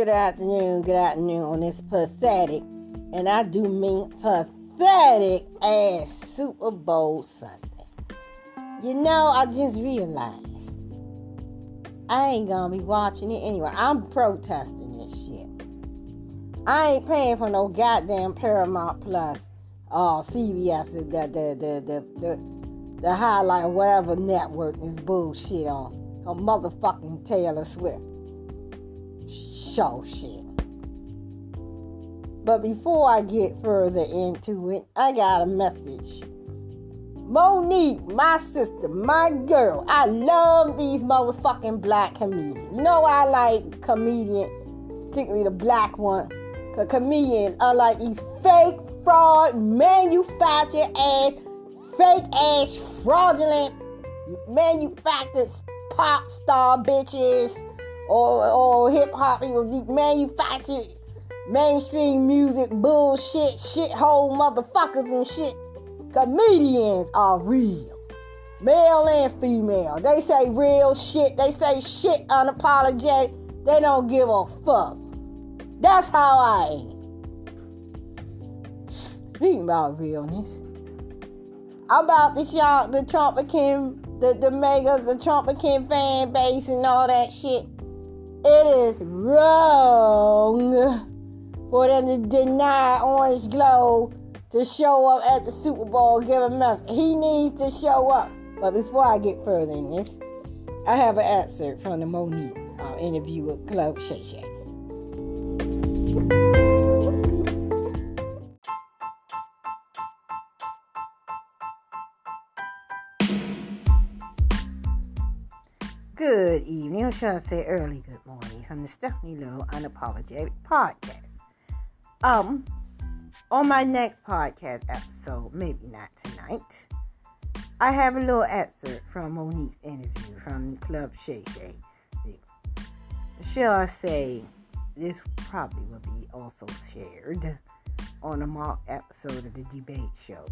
good afternoon, good afternoon on this pathetic, and I do mean pathetic ass Super Bowl Sunday. You know, I just realized I ain't gonna be watching it anyway. I'm protesting this shit. I ain't paying for no goddamn Paramount Plus uh, or CBS, the the the the the, highlight whatever network is bullshit on. A motherfucking Taylor Swift show shit. But before I get further into it, I got a message. Monique, my sister, my girl, I love these motherfucking black comedians. You know I like comedian, particularly the black one. Cause comedians, unlike these fake, fraud, manufactured ass, fake ass, fraudulent, manufactured pop star bitches Oh, oh, or, or hip hop, manufactured mainstream music bullshit, shithole motherfuckers and shit. Comedians are real. Male and female. They say real shit. They say shit unapologetic. They don't give a fuck. That's how I am. Speaking about realness, I'm about the shot, the Trumpican, the, the MAGA, the Trumpican fan base and all that shit. It is wrong for them to deny Orange Glow to show up at the Super Bowl, give a message. He needs to show up. But before I get further in this, I have an excerpt from the Monique uh, interview with Club Shay Shay. Good evening, or should I say early good morning, from the Stephanie Little Unapologetic Podcast. Um, on my next podcast episode, maybe not tonight, I have a little excerpt from Monique's interview from Club Shay Shay. Shall I say, this probably will be also shared on a mock episode of the debate show,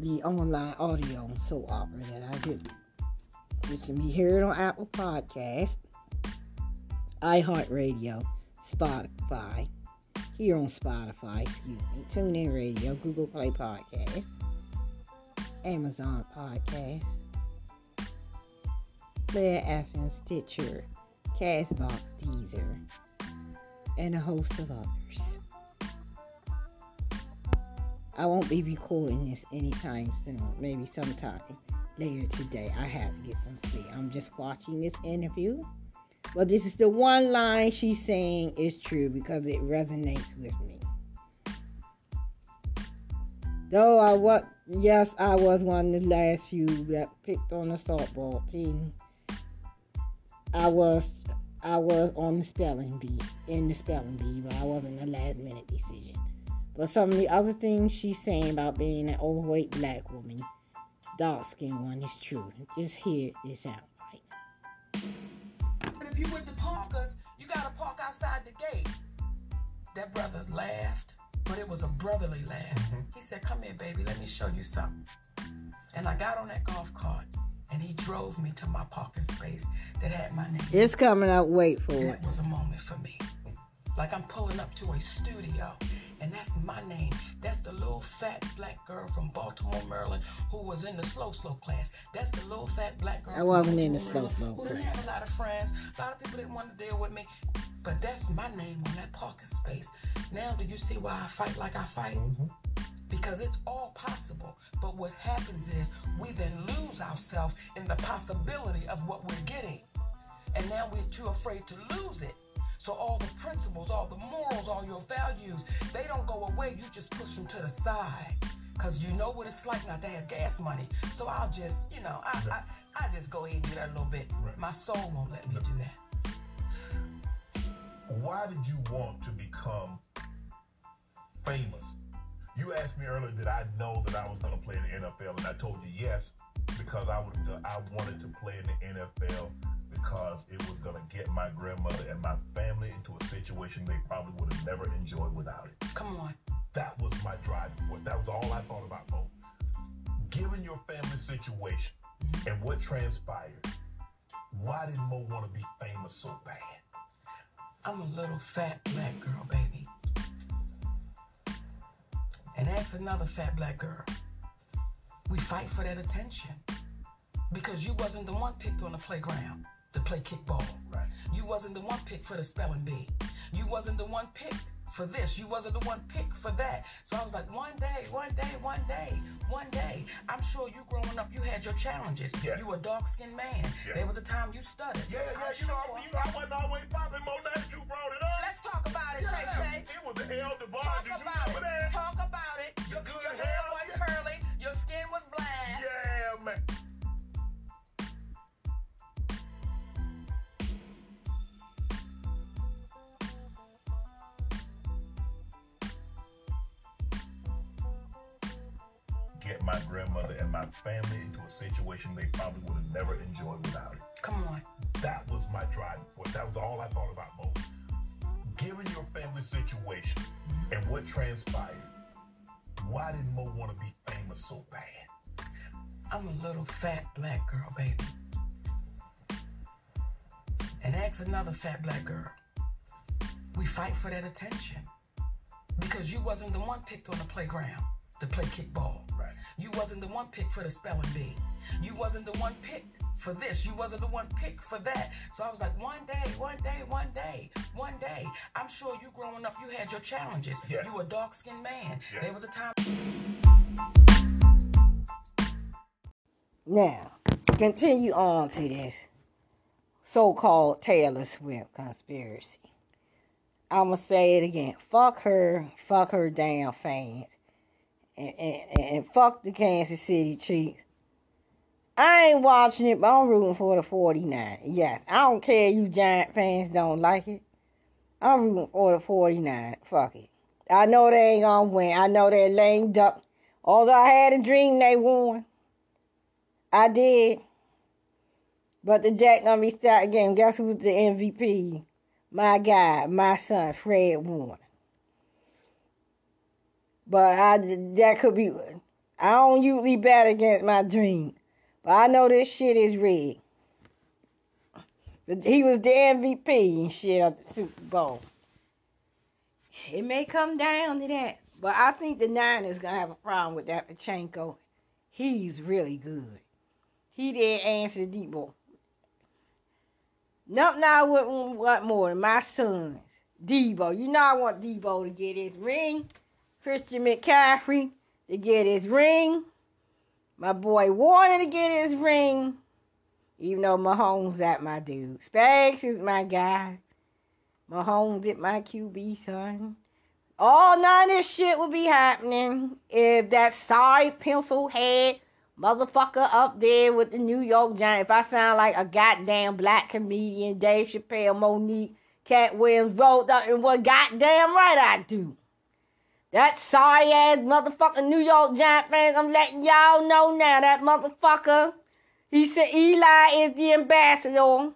the online audio soap opera that I do which can be heard on Apple Podcasts, iHeartRadio, Spotify, here on Spotify, excuse me, TuneIn Radio, Google Play Podcast, Amazon Podcast, Player FM, Stitcher, Castbox, Deezer, and a host of others. I won't be recording this anytime soon, maybe sometime later today. I have to get some sleep. I'm just watching this interview. Well, this is the one line she's saying is true because it resonates with me. Though I was, yes, I was one of the last few that picked on the softball team. I was, I was on the spelling bee, in the spelling bee, but I wasn't a last minute decision. But some of the other things she's saying about being an overweight black woman dark skinned one is true. Just hear this out. Right? But if you went to Parker's, you gotta park outside the gate. That brothers laughed, but it was a brotherly laugh. Mm-hmm. He said, Come here, baby, let me show you something. And I got on that golf cart and he drove me to my parking space that had my name. It's coming up, wait for and it. It was a moment for me. Like I'm pulling up to a studio and that's my name. That's the little fat black girl from Baltimore, Maryland, who was in the slow slow class. That's the little fat black girl. I wasn't in the slow slow class. Who didn't have a lot of friends. A lot of people didn't want to deal with me. But that's my name on that parking space. Now, do you see why I fight like I fight? Mm-hmm. Because it's all possible. But what happens is we then lose ourselves in the possibility of what we're getting. And now we're too afraid to lose it. So all the principles, all the morals, all your values, they don't go away. You just push them to the side. Cause you know what it's like not to have gas money. So I'll just, you know, I I, I just go ahead and do that a little bit. Right. My soul won't let me do that. Why did you want to become famous? You asked me earlier did I know that I was going to play in the NFL, and I told you yes because I would I wanted to play in the NFL because it was going to get my grandmother and my family into a situation they probably would have never enjoyed without it. Come on. That was my driving force. That was all I thought about, Mo. Given your family situation and what transpired, why did Mo want to be famous so bad? I'm a little fat black girl, baby. And ask another fat black girl. We fight for that attention. Because you wasn't the one picked on the playground to play kickball. Right. You wasn't the one picked for the spelling bee. You wasn't the one picked for this. You wasn't the one picked for that. So I was like, one day, one day, one day, one day. I'm sure you growing up, you had your challenges. Yeah. You a dark skinned man. Yeah. There was a time you stuttered. Yeah, yeah, I'm you know, sure- you know, I wasn't always popping more now that you brought it up. Let's talk about it, Shay Yeah, Shay. It was the L. DeBarge. Talk You about it. that? Talk about it. Your, good your hair hair, was yeah. curly. Your skin was black. Yeah, man. Get my grandmother and my family into a situation they probably would have never enjoyed without it. Come on. That was my driving force. That was all I thought about, Mo. Given your family situation mm-hmm. and what transpired, why did Mo want to be famous so bad? I'm a little fat black girl, baby. And ask another fat black girl. We fight for that attention. Because you wasn't the one picked on the playground to play kickball. Right. You wasn't the one picked for the spelling bee. You wasn't the one picked for this. You wasn't the one picked for that. So I was like, one day, one day, one day, one day. I'm sure you growing up, you had your challenges. Yeah. You a dark skinned man. Yeah. There was a time. Now, continue on to this so-called Taylor Swift conspiracy. I'ma say it again. Fuck her. Fuck her damn fans. And, and, fuck the Kansas City Chiefs. I ain't watching it, but I'm rooting for the 49. Yes, I don't care you Giant fans don't like it. I'm rooting for the 49. Fuck it. I know they ain't gonna win. I know they're lame duck. Although I had a dream they won. I did. But the Jack gonna be starting again. Guess who's the MVP? My guy, my son, Fred Warner. But I that could be I don't usually bet against my dream. But I know this shit is rigged. He was the MVP and shit of the Super Bowl. It may come down to that. But I think the Niners gonna have a problem with that Pacheco. He's really good. He did answer Deebo. Nothing I wouldn't want more than my sons. Deebo. You know I want Deebo to get his ring. Christian McCaffrey to get his ring. My boy Warner to get his ring. Even though Mahomes that my dude. Spags is my guy. Mahomes is my QB son. All none of this shit would be happening if that sorry pencil head motherfucker up there with the New York Giants. If I sound like a goddamn black comedian, Dave Chappelle, Monique, Katt Williams, rolled up and what goddamn right I do. That sorry ass motherfucker New York Giant fans, I'm letting y'all know now that motherfucker. He said Eli is the ambassador.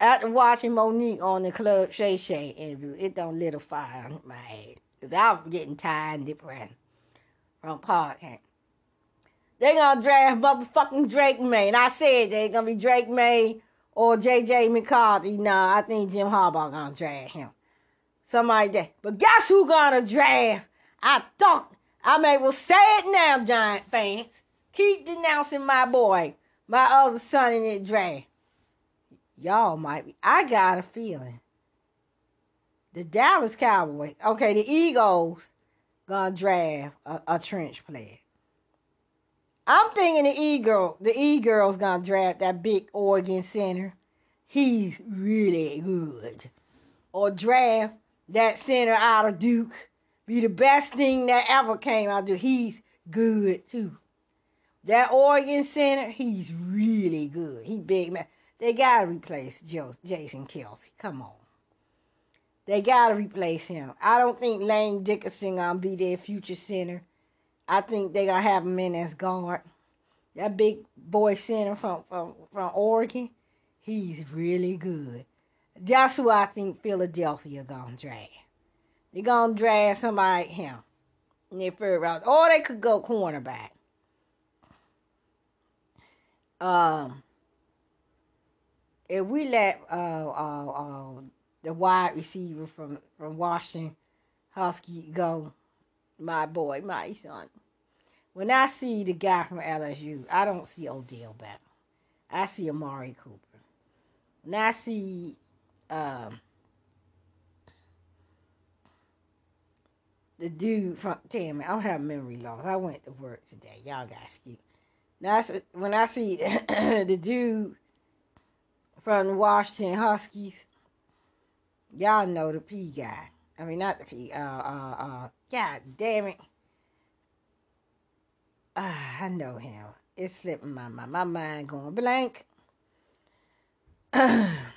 After watching Monique on the Club Shay Shay interview, it don't lit a fire in my head. Because I'm getting tired and depressed from podcast. They gonna draft motherfucking Drake Maye. And I said they gonna be Drake Maye or JJ McCarthy. Nah, I think Jim Harbaugh gonna draft him. Somebody that. But guess who gonna draft? I thought I may well say it now, Giant fans. Keep denouncing my boy, my other son in the draft. Y'all might be. I got a feeling. The Dallas Cowboys, okay, the Eagles gonna draft a, a trench player. I'm thinking the E-girl, the E-girl's gonna draft that big Oregon center. He's really good. Or draft that center out of Duke. Be the best thing that ever came out of Duke. He's good too. That Oregon center, he's really good. He big man. They gotta replace Joe, Jason Kelce. Come on. They gotta replace him. I don't think Landon Dickerson gonna be their future center. I think they gonna have him in as guard. That big boy center from from, from Oregon, he's really good. That's who I think Philadelphia gonna draft. They gonna draft somebody like him in their third round, or they could go cornerback. Um, if we let uh, uh, uh, the wide receiver from, from Washington Husky go, my boy, my son. When I see the guy from LSU, I don't see Odell Beckham. I see Amari Cooper. When I see um, the dude from damn I don't have memory loss. I went to work today. Y'all got excuse. Now when I see the dude from the Washington Huskies, y'all know the P guy. I mean not the P. Uh, uh, uh. God damn it. Uh, I know him. It's slipping my mind. My mind going blank.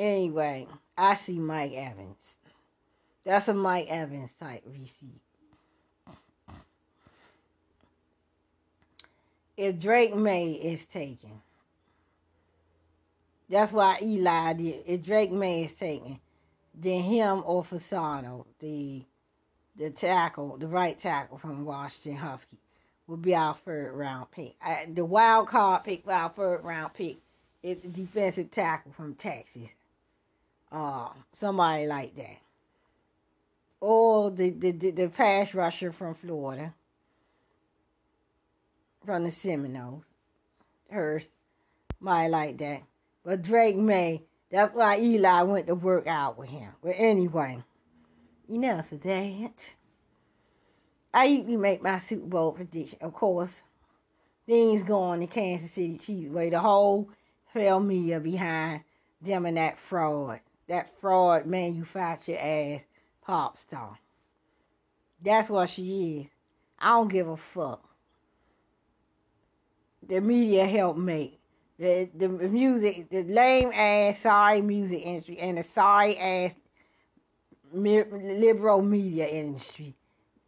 anyway, I see Mike Evans. That's a Mike Evans type receipt. If Drake Maye is taken, that's why Eli did. If Drake Maye is taken, then him or Fasano, the the tackle, the right tackle from Washington Husky, will be our third round pick. I, the wild card pick for our third round pick is the defensive tackle from Texas. Uh, somebody like that or the, the, the, the pass rusher from Florida, from the Seminoles, Hurst, might like that. But Drake Maye, that's why Eli went to work out with him. But anyway, enough of that. I usually make my Super Bowl prediction. Of course, things going to Kansas City Chiefs way the whole hell media behind them and that fraud. That fraud manufactured ass pop star. That's what she is. I don't give a fuck. The media helped make the the music, the lame ass sorry music industry, and the sorry ass liberal media industry,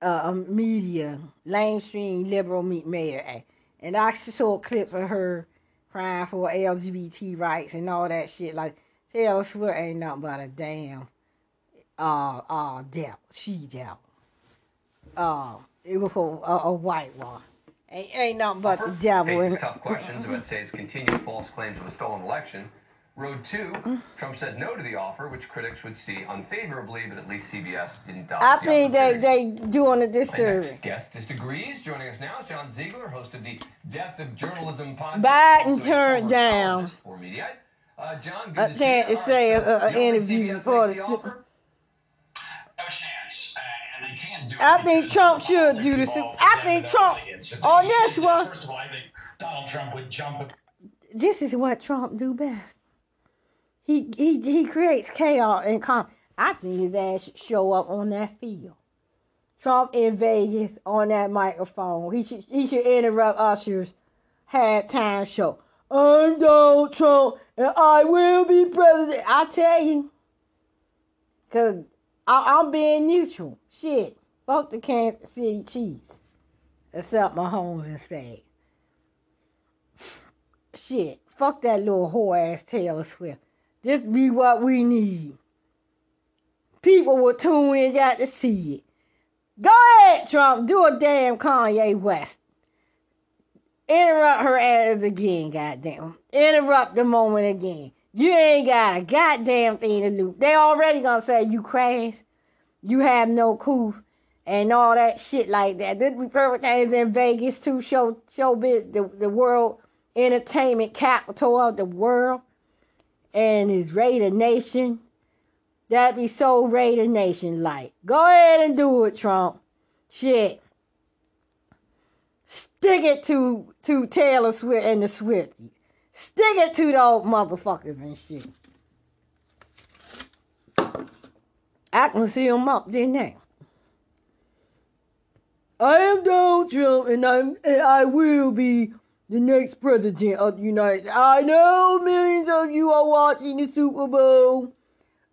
uh, um, media, lamestream liberal media. And I saw clips of her crying for LGBT rights and all that shit. Like Taylor Swift ain't nothing but a damn uh, uh, devil, she devil. Uh, it was a, a white one. Ain't, ain't nothing but the devil. Faces tough questions about say's continued false claims of a stolen election. Road two, Trump says no to the offer, which critics would see unfavorably, but at least CBS didn't doubt. I think they they doing a disservice. Next guest disagrees. Joining us now is John Ziegler, host of the Depth of Journalism podcast. Biden turned down. For media. Uh, John, a chance to say an interview for the no chance. Uh, and they can't do I think Trump should do this. I think Trump on this one. First of all, I think Donald Trump would jump. This is what Trump do best. He he he creates chaos and calm. I think his ass should show up on that field. Trump in Vegas on that microphone. He should he should interrupt Usher's halftime show. I'm Donald Trump I will be president. I tell you. Cause I, am being neutral. Shit. Fuck the Kansas City Chiefs. Except Mahomes and Spade. Shit. Fuck that little whore ass Taylor Swift. This be what we need. People will tune in just to see it. Go ahead, Trump. Do a damn Kanye West. Interrupt her ass again, goddamn. Interrupt the moment again. You ain't got a goddamn thing to lose. They already gonna say you crash, you have no coof, and all that shit like that. This perfect things in Vegas too. Show showbiz the the world entertainment capital of the world, and is Raider Nation. That be so Raider Nation like. Go ahead and do it, Trump. Shit. Stick it to to Taylor Swift and the Swifties. Stick it to those motherfuckers and shit. I can see them up, didn't they? I am Donald Trump, and I'm and I will be the next president of the United States. I know millions of you are watching the Super Bowl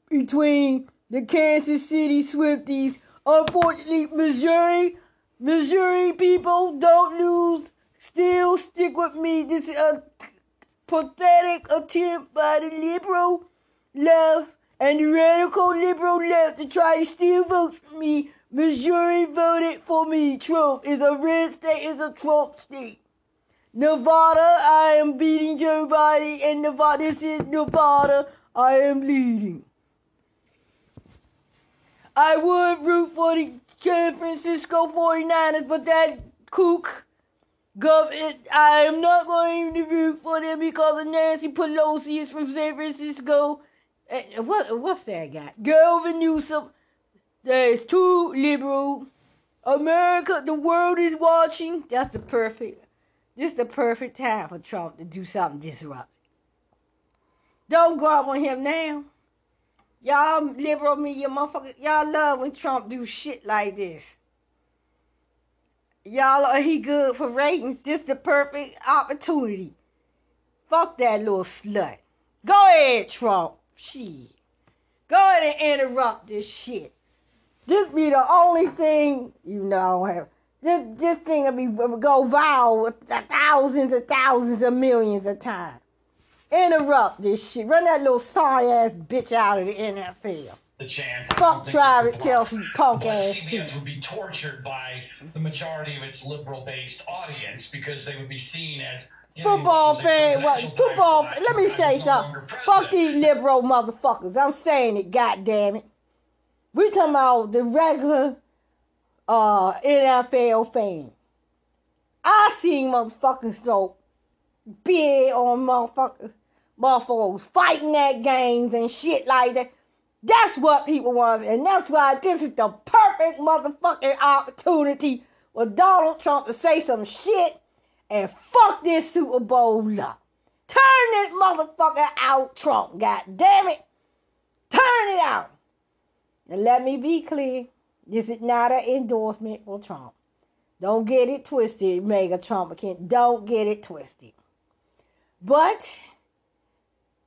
between the Kansas City Swifties. Unfortunately, Missouri, Missouri people don't lose. Still stick with me. This is a pathetic attempt by the liberal left and the radical liberal left to try to steal votes from me. Missouri voted for me. Trump is a red state, is a Trump state. Nevada, I am beating Joe Biden, and Nevada, this is Nevada, I am leading. I would root for the San Francisco 49ers, but that kook, gov, it, I am not going to root for them because Nancy Pelosi is from San Francisco. And what, what's that guy? Gavin Newsom. There's too liberal. America, the world is watching. That's the perfect, this is the perfect time for Trump to do something disruptive. Don't go up on him now. Y'all liberal media motherfuckers, y'all love when Trump do shit like this. Y'all are he good for ratings. This the perfect opportunity. Fuck that little slut. Go ahead, Trump. Shit. Go ahead and interrupt this shit. This be the only thing you know. Have this this thing will be will go viral thousands and thousands of millions of times. Interrupt this shit. Run that little sorry ass bitch out of the NFL. The chance. Fuck Travis it's a block. Kelce, punk But ass CBS too. would be tortured by the majority of its liberal-based audience because they would be seen as Football fan, presidential football? so Let me say was no longer something. Fuck these liberal motherfuckers. I'm saying it. God damn it. We talking about the regular uh NFL fan. I seen motherfucking so big on motherfuckers, motherfuckers fighting at games and shit like that. That's what people want, and that's why this is the perfect motherfucking opportunity for Donald Trump to say some shit and fuck this Super Bowl up. Turn this motherfucker out, Trump. God damn it. Turn it out. And let me be clear. This is not an endorsement for Trump. Don't get it twisted, MAGA Trump. Don't get it twisted. But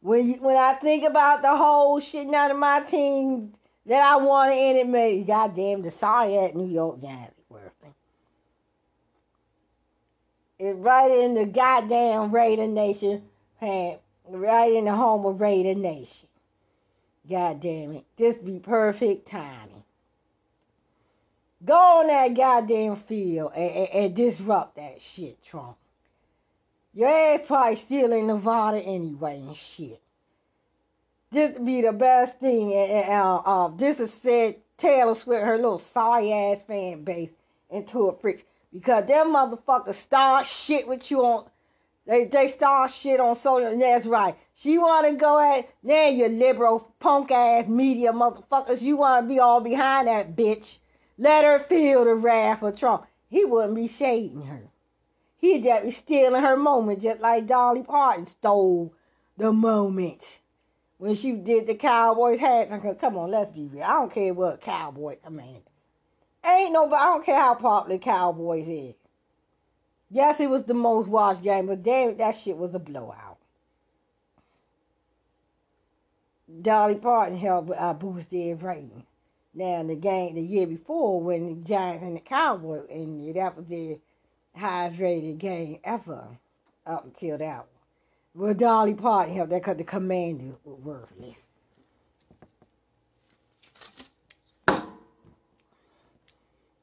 when when I think about the whole shit, none of my teams that I wanted in it, maybe goddamn the sorry at New York Giants it. It's right in the goddamn Raider Nation, right in the home of Raider Nation. God damn it. This be perfect timing. Go on that goddamn field and, and, and disrupt that shit, Trump. Your ass probably still in Nevada anyway and shit. This be the best thing. And, uh, uh, this is said Taylor Swift, her little sorry ass fan base, into a freaks. Because them motherfuckers start shit with you on they they start shit on social that's right. She wanna go at now you liberal punk ass media motherfuckers. You wanna be all behind that bitch. Let her feel the wrath of Trump. He wouldn't be shading her. He'd just be stealing her moment just like Dolly Parton stole the moment. When she did the Cowboys hats, and come on, let's be real. I don't care what Cowboy command. Ain't nobody. I don't care how popular Cowboys is. Yes, it was the most watched game, but damn it, that shit was a blowout. Dolly Parton helped uh, boost their rating. Now the game the year before when the Giants and the Cowboys and that was their highest rated game ever up until that. Well, Dolly Parton helped that because the Commanders were worthless.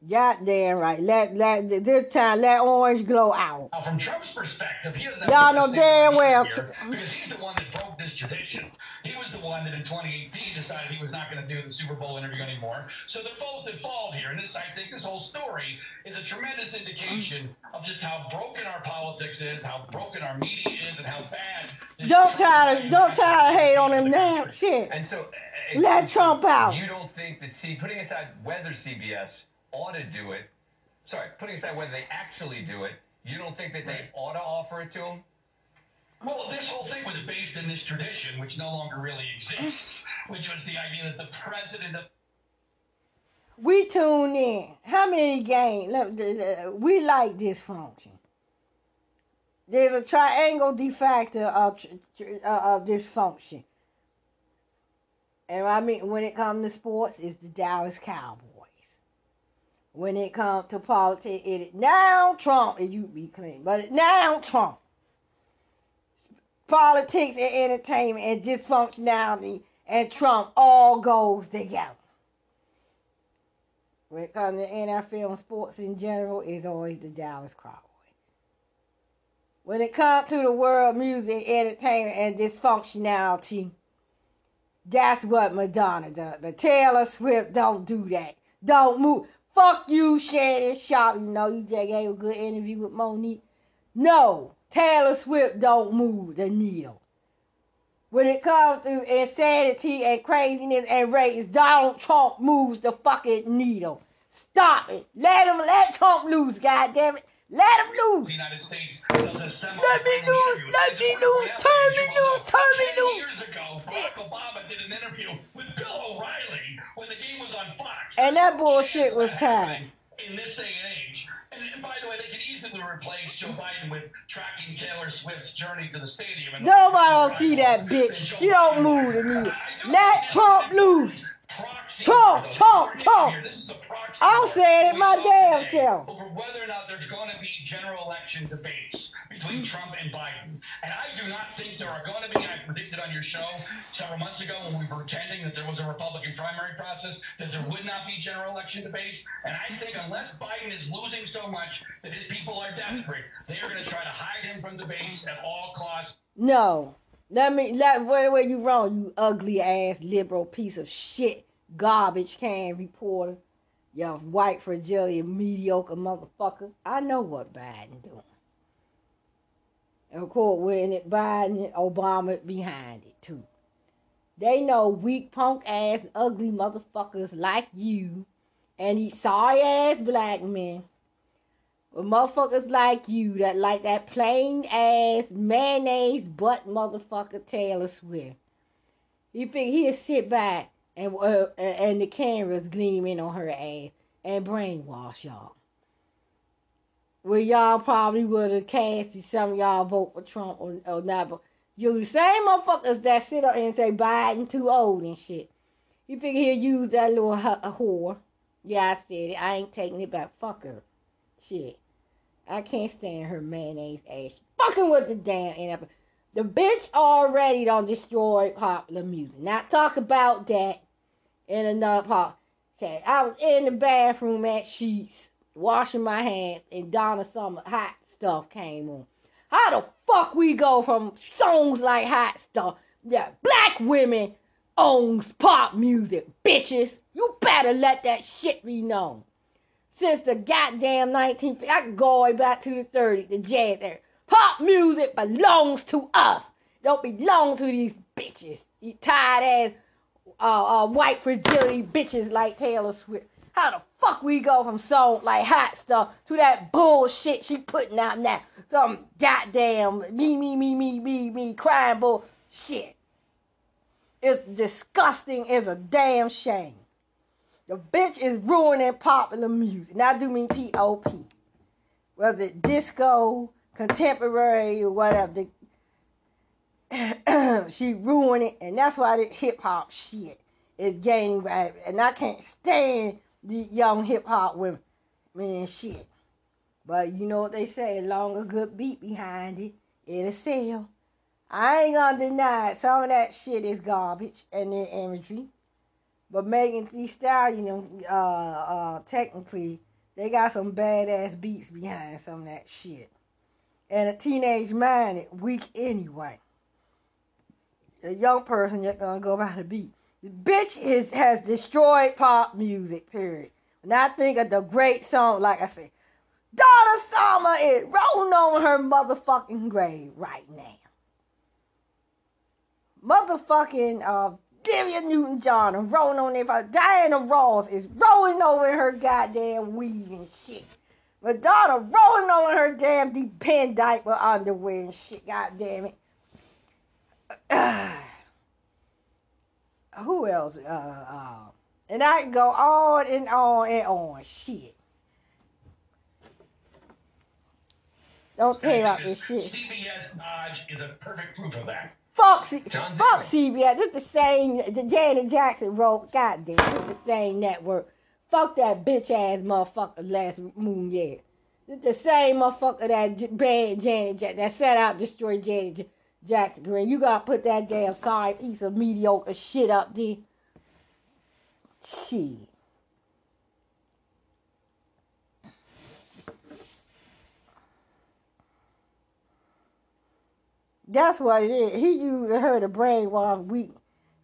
Goddamn right. Let let this time let orange glow out. Now, from Trump's perspective, he doesn't Y'all know damn well here because he's the one that broke this tradition. He was the one that in 2018 decided he was not going to do the Super Bowl interview anymore. So they're both at fault here. And this, I think, this whole story is a tremendous indication of just how broken our politics is, how broken our media is, and how bad. Don't try to don't try to hate on him now. Shit. And so, uh, Let Trump out. You don't think that see, putting aside whether CBS ought to do it, sorry, putting aside whether they actually do it, you don't think that they ought to offer it to them? Well, this whole thing was based in this tradition, which no longer really exists, which was the idea that the president of We tune in. How many games? Look, the- the- We like dysfunction. There's a triangle de facto of, tr- tr- uh, of dysfunction. And I mean, when it comes to sports, it's the Dallas Cowboys. When it comes to politics, it is now Trump, if you be clean, but now Trump. Politics and entertainment and dysfunctionality and Trump all goes together when it comes to NFL and sports in general, it's always the Dallas Cowboys. when it comes to the world music, entertainment, and dysfunctionality, that's what Madonna does. But Taylor Swift don't do that. Don't move. Fuck you, Shannon Sharpe. You know you just gave a good interview with Monique. No, Taylor Swift don't move the needle. When it comes to insanity and craziness and race, Donald Trump moves the fucking needle. Stop it. Let him let Trump lose, God damn it. Let him lose. The United States does a Let me lose. Let me lose. Turn me loose. Turn me loose. years ago, Barack Obama did an interview with Bill O'Reilly when the game was on Fox. And that bullshit was time. In this day and age. And, and by the way, they could easily replace Joe Biden with tracking Taylor Swift's journey to the stadium. And Nobody don't see that bitch. She don't move the needle. Let Trump loose. Is a proxy I'm war. it my damn self. Over whether or not there's going to be general election debates between Trump and Biden. And I do not think there are going to be, I predicted on your show several months ago when we were pretending that there was a Republican primary process, that there would not be general election debates. And I think unless Biden is losing so much that his people are desperate, they are going to try to hide him from debates at all costs. No. Let me let where where you wrong, you ugly ass liberal piece of shit, garbage can reporter. You white fragility mediocre motherfucker. I know what Biden doing. And of course, we're in it Biden Obama behind it too. They know weak punk ass ugly motherfuckers like you and these sorry ass black men but motherfuckers like you that like that plain ass mayonnaise butt motherfucker Taylor Swift. You think he'll sit back and uh, and the cameras gleaming on her ass and brainwash y'all. Well, y'all probably would have casted some of y'all vote for Trump or, or not, but you the same motherfuckers that sit up and say Biden too old and shit. You think he'll use that little whore? Yeah, I said it. I ain't taking it back. Fuck her. Shit. I can't stand her mayonnaise ass. Fucking with the damn NFL. The bitch already done destroyed popular music. Not talk about that in another part. Okay, I was in the bathroom at Sheetz washing my hands and Donna Summer hot stuff came on. How the fuck we go from songs like hot stuff? Yeah, black women owns pop music, bitches. You better let that shit be known since the goddamn 1950s. I go back to the 30s, the jazz era. Pop music belongs to us. Don't belong to these bitches. You tired ass uh, uh, white fragility bitches like Taylor Swift. How the fuck we go from songs like hot stuff to that bullshit she putting out now? Some goddamn me, me, me, me, me, me crying bullshit. It's disgusting. It's a damn shame. The bitch is ruining popular music. Now I do mean P-O-P. Whether it's disco, contemporary, or whatever. She ruined it, and that's why the hip hop shit is gaining right. And I can't stand the young hip hop women, man, shit. But you know what they say, long a good beat behind it, it'll sell. I ain't gonna deny it. Some of that shit is garbage and the imagery. But Megan Thee Stallion, uh, uh, technically, they got some badass beats behind some of that shit. And a teenage mind, weak anyway. A young person just gonna go by the beat. The bitch is has destroyed pop music. Period. When I think of the great song, like I said, Donna Summer is rolling on her motherfucking grave right now. Motherfucking uh, Olivia Newton John and rolling on there. Diana Ross is rolling over her goddamn weave and shit. Madonna rolling over her damn depend diaper underwear and shit. God damn it. Who else? Uh, uh, and I can go on and on and on. Shit. Don't tell about this shit. CBS Dodge is a perfect proof of that. Fuck, C- John fuck Ziegler. CBS. This the same. The Janet Jackson wrote. Goddamn, this the same network. Fuck that bitch ass motherfucker last moon year. This the same motherfucker that banned Janet Jackson that set out to destroy Janet J- Jackson. Green, you gotta put that damn sorry piece of mediocre shit up there. Shit. That's what it is. He used her to brainwash weak,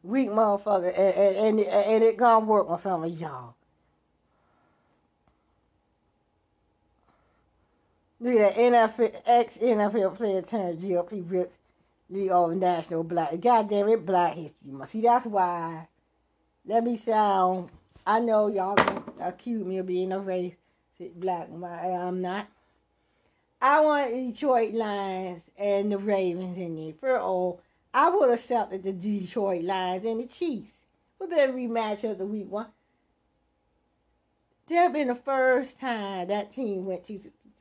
weak motherfucker, and, and, and, and it gonna work on some of y'all. Look at that NFL, ex NFL player turned GOP rips League of National Black. Goddamn it, Black History Month. See, that's why. Let me sound. I know y'all accuse me of being a race black. I'm not. I want Detroit Lions and the Ravens in there. For all, I would have accepted the Detroit Lions and the Chiefs. We better rematch of the week one. That'd been the first time that team went to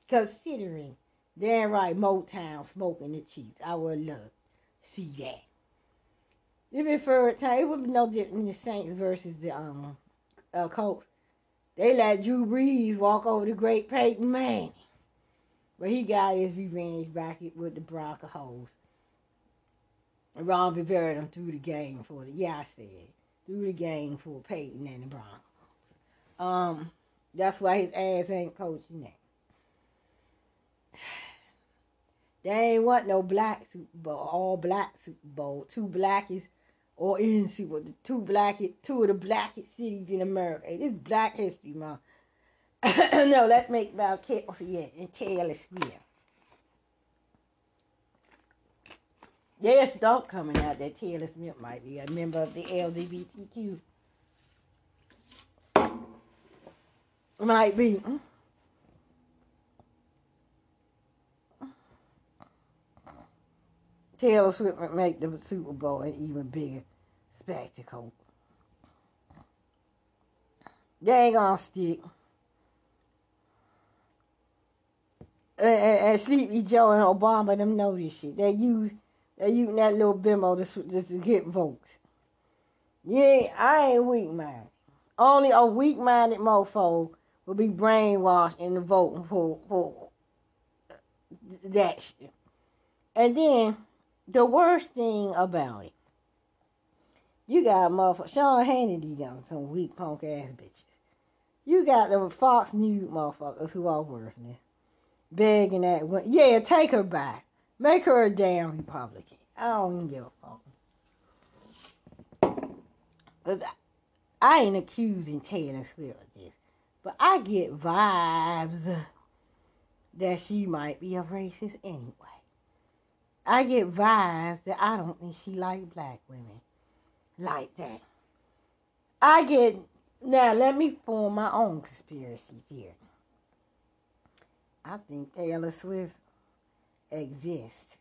considering damn right Motown smoking the Chiefs. I would love to see that. It'd be first time. It would be no different than the Saints versus the um uh, Colts. They let Drew Brees walk over the great Peyton Manning. But he got his revenge back with the Broncos. Ron Rivera them threw the game for the yeah I said threw the game for Peyton and the Broncos. Um, that's why his ass ain't coaching that. They ain't want no black Super Bowl, all black Super Bowl, two blackies or in Super the two black two of the blackest cities in America. It's Black History Month. no, let's make uh, about Kelce oh, and Taylor Swift. There's stuff coming out that Taylor Swift might be a member of the LGBTQ. Might be. Taylor Swift would make the Super Bowl an even bigger spectacle. They ain't gonna stick. And, and, and Sleepy Joe and Obama them know this shit. They use they using that little bimbo to, to, get votes. Yeah, I ain't weak minded. Only a weak minded mofo will be brainwashed into voting for for uh, that shit. And then the worst thing about it, you got motherfucker Sean Hannity done some weak punk ass bitches. You got the Fox News motherfuckers who are worthless, begging that yeah, take her back, make her a damn Republican. I don't even give a fuck. Cause I, I ain't accusing Taylor Swift of this, but I get vibes that she might be a racist anyway. I get vibes that I don't think she like black women like that. I get now. Let me form my own conspiracy theory. I think Taylor Swift exists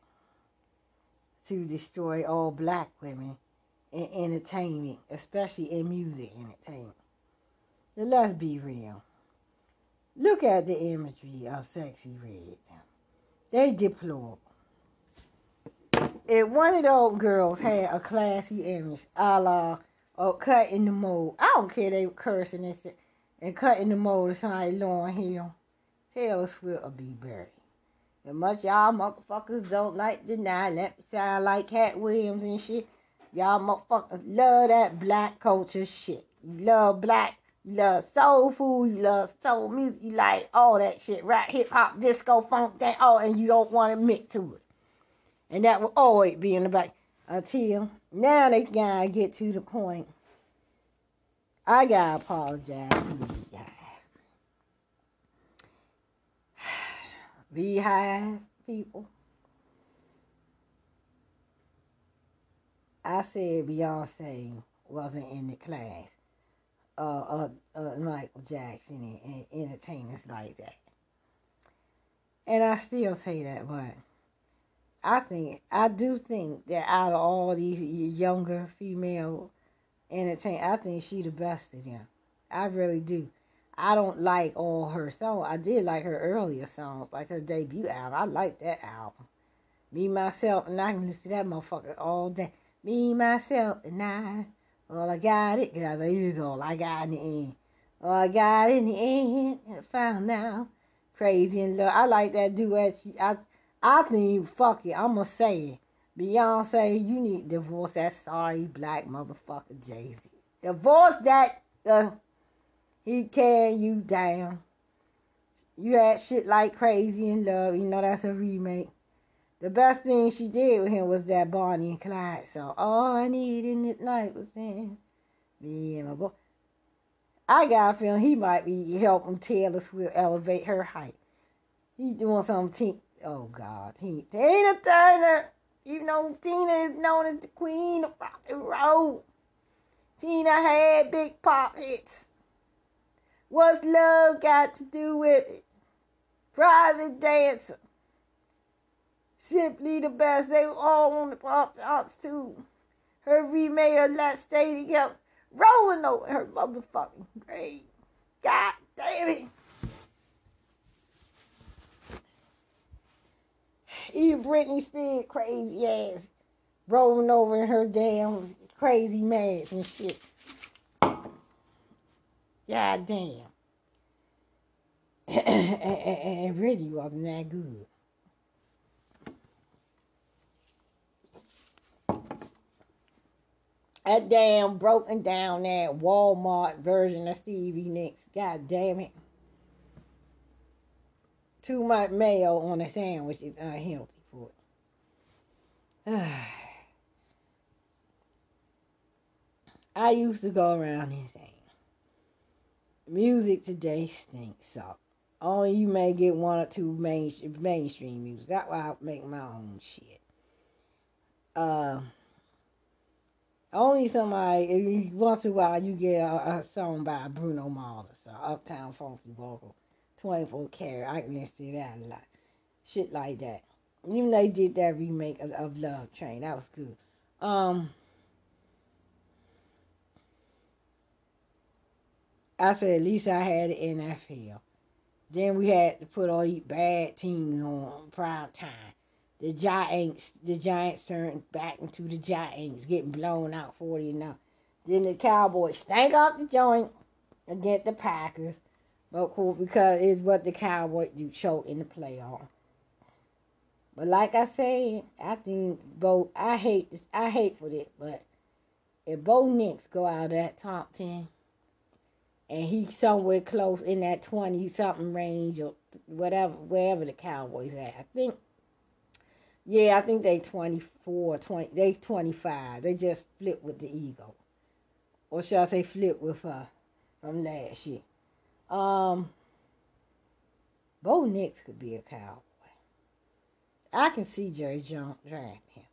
to destroy all black women in entertainment, especially in music entertainment. Now, let's be real. Look at the imagery of sexy Red. They deplorable if one of those girls had a classy image, a la or cut in the mold, I don't care they cursing and, and cutting the mold of somebody Lauryn Hill, Taylor Swift will be buried. And much y'all motherfuckers don't like deny, let me sound like Katt Williams and shit. Y'all motherfuckers love that black culture shit. You love black, you love soul food, you love soul music, you like all that shit, rap, hip hop, disco, funk, that all, and you don't want to admit to it. And that will always be in the back until now they gotta get to the point. I gotta apologize to the BeyHive. People. I said Beyonce wasn't in the class. Uh, uh, uh Michael Jackson and, and entertainers like that. And I still say that, but I think I do think that out of all these younger female entertainers, I think she the best of them. I really do. I don't like all her songs. I did like her earlier songs, like her debut album. I like that album. Me myself and I can listen to that motherfucker all day. Me myself and I, all I got it, cause I is all I got in the end. All I got in the end, and found out crazy in love. I like that duet. I I think, you fuck it, I'm going to say it. Beyonce, you need to divorce that sorry black motherfucker Jay Z. Divorce that, uh, he carrying you down. You had shit like Crazy in Love, you know that's a remake. the best thing she did with him was that Bonnie and Clyde song. All I need in this night was him. me and my boy. I got a feeling he might be helping Taylor Swift elevate her height. He doing something. oh God, Tina, Tina Turner. You know Tina is known as the queen of rock and roll. Tina had big pop hits. What's love got to do with it? Private dancer. Simply the best. They were all on the pop charts too. Her remake her last Stay Together. Rolling over her motherfucking grave. God damn it. Even Britney Spears crazy ass rolling over in her damn crazy mask and shit. God damn. and, really wasn't that good. That damn broken down that Walmart version of Stevie Nicks. God damn it. Too much mayo on a sandwich is unhealthy for it. I used to go around and say, music today stinks so only you may get one or two main, mainstream music. That's why I make my own shit. Uh, only somebody, once in a while, you get a, a song by Bruno Mars or so, Uptown Funky Vocal, 24 Karat. I can listen to that a lot. Shit like that. Even they did that remake of, of Love Train. That was good. Um, I said, at least I had the NFL. Then we had to put all these bad teams on prime time. The Giants, the Giants turned back into the Giants, getting blown out 40 now. Then the Cowboys stank up the joint against the Packers. But cool, because it's what the Cowboys do, choke in the playoff. But like I said, I think both. I hate this. I hate for this, but if Bo Nix go out of that top ten, and he's somewhere close in that 20 something range or whatever, wherever the Cowboys at. I think, yeah, I think they 24, 20, they 25. They just flip with the Eagle. Or should I say flip with her from last year. Um, Bo Nix could be a Cowboy. I can see Jerry Jones draft him.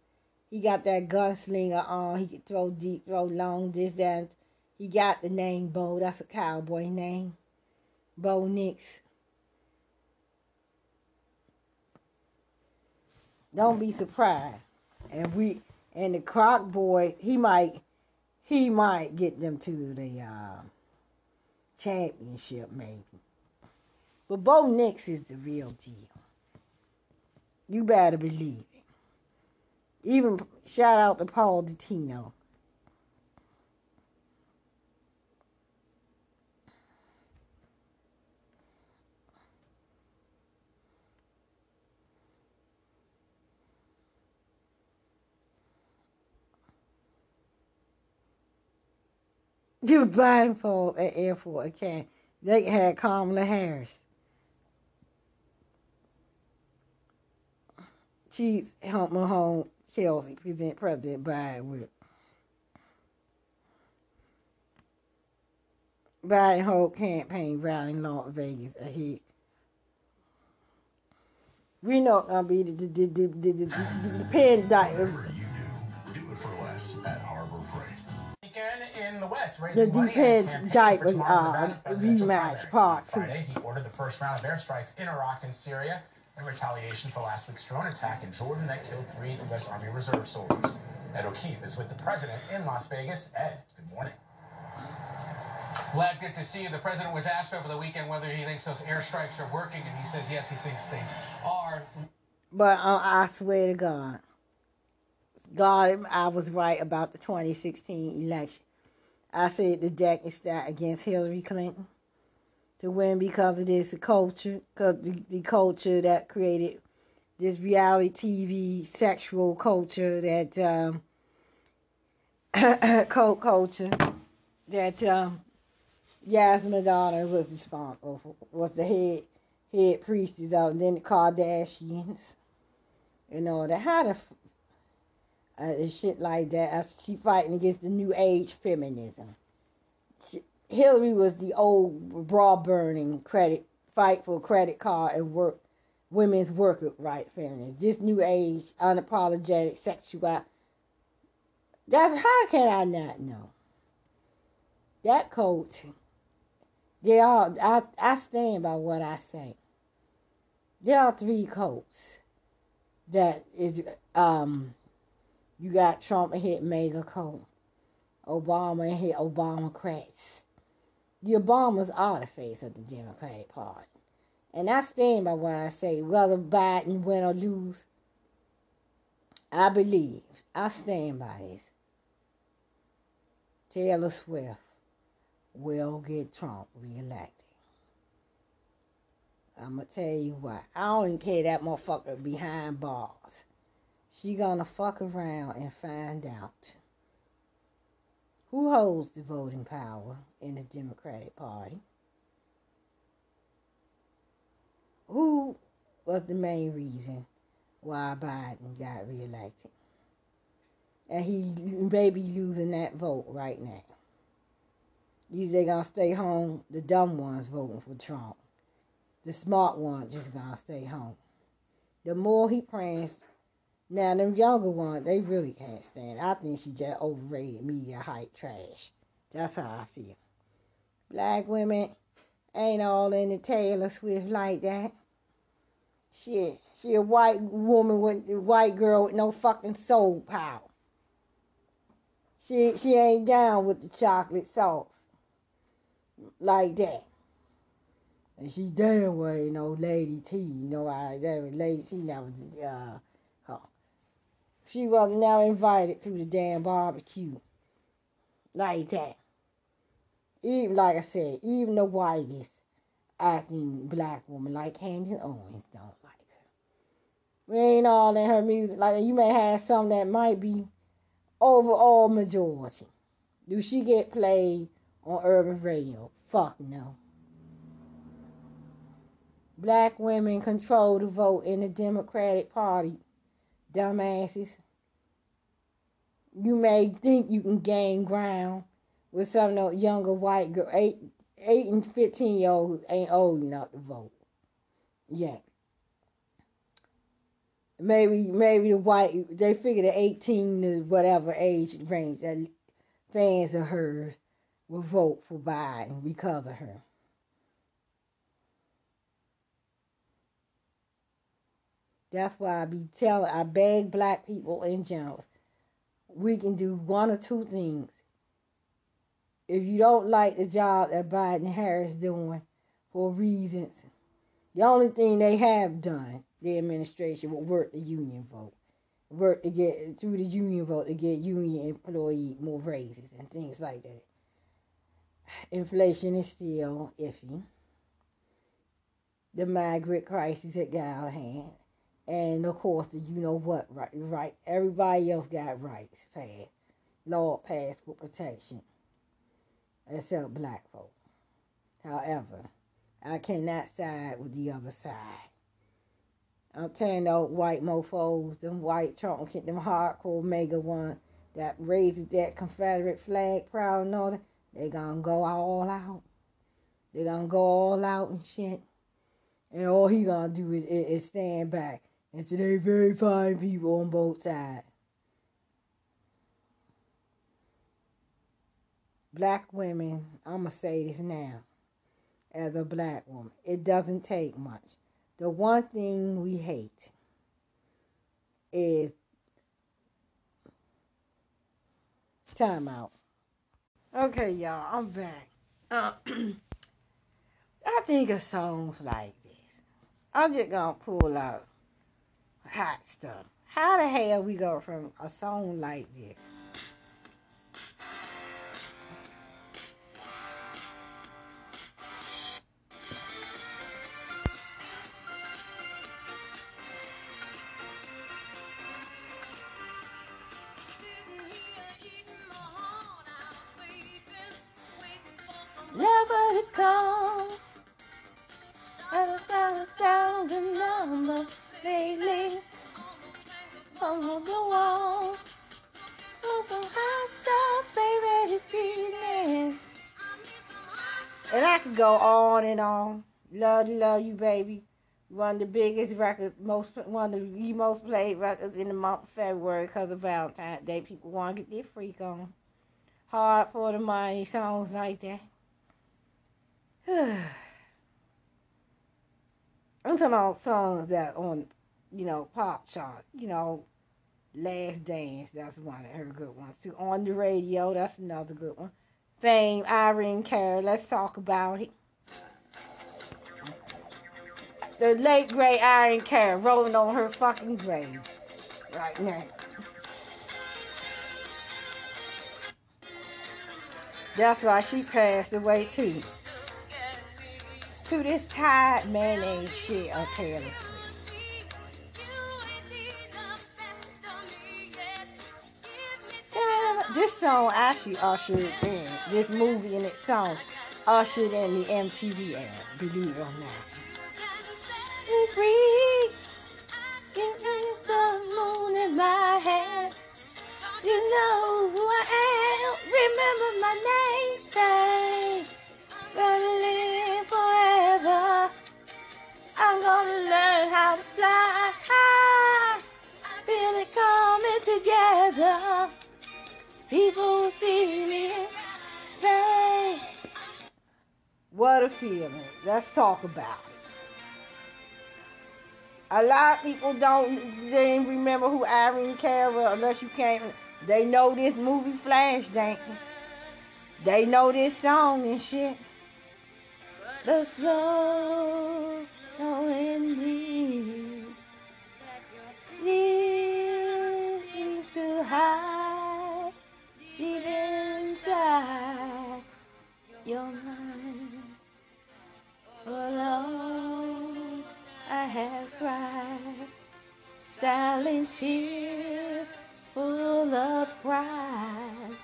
He got that gunslinger on. He can throw deep, throw long distance. He got the name Bo. That's a cowboy name. Bo Nix. Don't be surprised. And we and the Croc boys, he might he might get them to the uh, championship maybe. But Bo Nix is the real deal. You better believe it. Even shout out to Paul Dottino. You blindfold at airport okay? They had Kamala Harris. She's helped home Kelsey present President Biden with. Biden whole campaign rally in Las Vegas ahead. We know gonna be the the the the, the, the, the pen Whatever you do, do it for less at Harbor Freight in the West. The Depends diaper uh, rematch part two. Friday, he ordered the first round of airstrikes in Iraq and Syria in retaliation for last week's drone attack in Jordan that killed three U.S. Army Reserve soldiers. Ed O'Keefe is with the president in Las Vegas. Ed, good morning. Glad, good to see you. The president was asked over the weekend whether he thinks those airstrikes are working, and he says yes, he thinks they are. But uh, I swear to God, God, I was right about the 2016 election. I said the deck is stacked against Hillary Clinton to win because of this culture, because the, the culture that created this reality TV sexual culture that um, cult culture that um, Yasmin Donner was responsible for, was the head head priestess of, and then the Kardashians and all that. How the uh, and shit like that? She fighting against the new age feminism. She, Hillary was the old bra burning credit fight for credit card and work women's worker right feminist. This new age unapologetic sexual. That's how can I not know? That coach. They all I I stand by what I say. There are three coats that is um. You got Trump hit MAGA coat. Obama hit Obamacrats. The Obamas are the face of the Democratic Party. And I stand by what I say, whether Biden win or lose. I believe, I stand by this. Taylor Swift will get Trump reelected. I'm going to tell you what, I don't even care that motherfucker behind bars. She gonna fuck around and find out who holds the voting power in the Democratic Party. Who was the main reason why Biden got reelected? And he may be losing that vote right now. These they gonna stay home, the dumb ones voting for Trump. The smart ones just gonna stay home. The more he praying, now them younger ones, they really can't stand. it. I think she just overrated media hype trash. That's how I feel. Black women ain't all in the Taylor Swift like that. Shit, she a white woman with a white girl with no fucking soul power. She she ain't down with the chocolate sauce like that. And she damn well ain't no Lady T. You know I that Lady T never uh. She was now invited to the damn barbecue. Like that. Even like I said, even the whitest acting black woman like Candace Owens don't like her. We ain't all in her music. Like you may have some that might be overall majority. Do she get played on urban radio? Fuck no. Black women control the vote in the Democratic Party. Dumbasses. You may think you can gain ground with some of those younger white girl, eight, eight and fifteen year olds ain't old enough to vote yet. Maybe maybe the white they figure the eighteen to whatever age range that fans of hers will vote for Biden because of her. That's why I be telling I beg black people in general. We can do one or two things if you don't like the job that Biden Harris doing for reasons, the only thing they have done, the administration, will work the union vote. Work to get through the union vote to get union employee more raises and things like that. Inflation is still iffy. The migrant crisis had got out hand. And of course you know what right right everybody else got rights passed. Law passed for protection except black folk. However, I cannot side with the other side. I'm telling those white mofos, them white Trump, them hardcore MAGA one that raises that Confederate flag proud and all that, they gonna go all out. They gonna go all out and shit. And all he gonna do is, is, is stand back and they very fine people on both sides. black women, I'm going to say this now, as a black woman, it doesn't take much. The one thing we hate is time out. Okay, y'all, I'm back. Uh, I think of songs like this. I'm just to pull out hot stuff. How the hell we go from a song like this? One of the biggest records, most one of the most played records in the month of February because of Valentine's Day. People want to get their freak on. Hard for the money, songs like that. I'm talking about songs that on, you know, pop chart. You know, Last Dance, that's one of her good ones too. On the radio, that's another good one. Fame, Irene Cara, let's talk about it. The late great Irene Cara rolling on her fucking grave right now. That's why she passed away too. To this tired mayonnaise shit on Taylor Swift. This song actually ushered in this movie and its song ushered in the MTV ad, believe it or not. Free, give the moon in my hand. You know who I am. Remember my name, babe. Gonna live forever. I'm gonna learn how to fly high. Feel it coming together. People will see me. Babe. What a feeling. Let's talk about. A lot of people don't they didn't remember who Irene Cara unless you can't. They know this movie Flashdance. They know this song and shit. The slow seems to hide deep inside your mind. I have cried silent tears full of pride.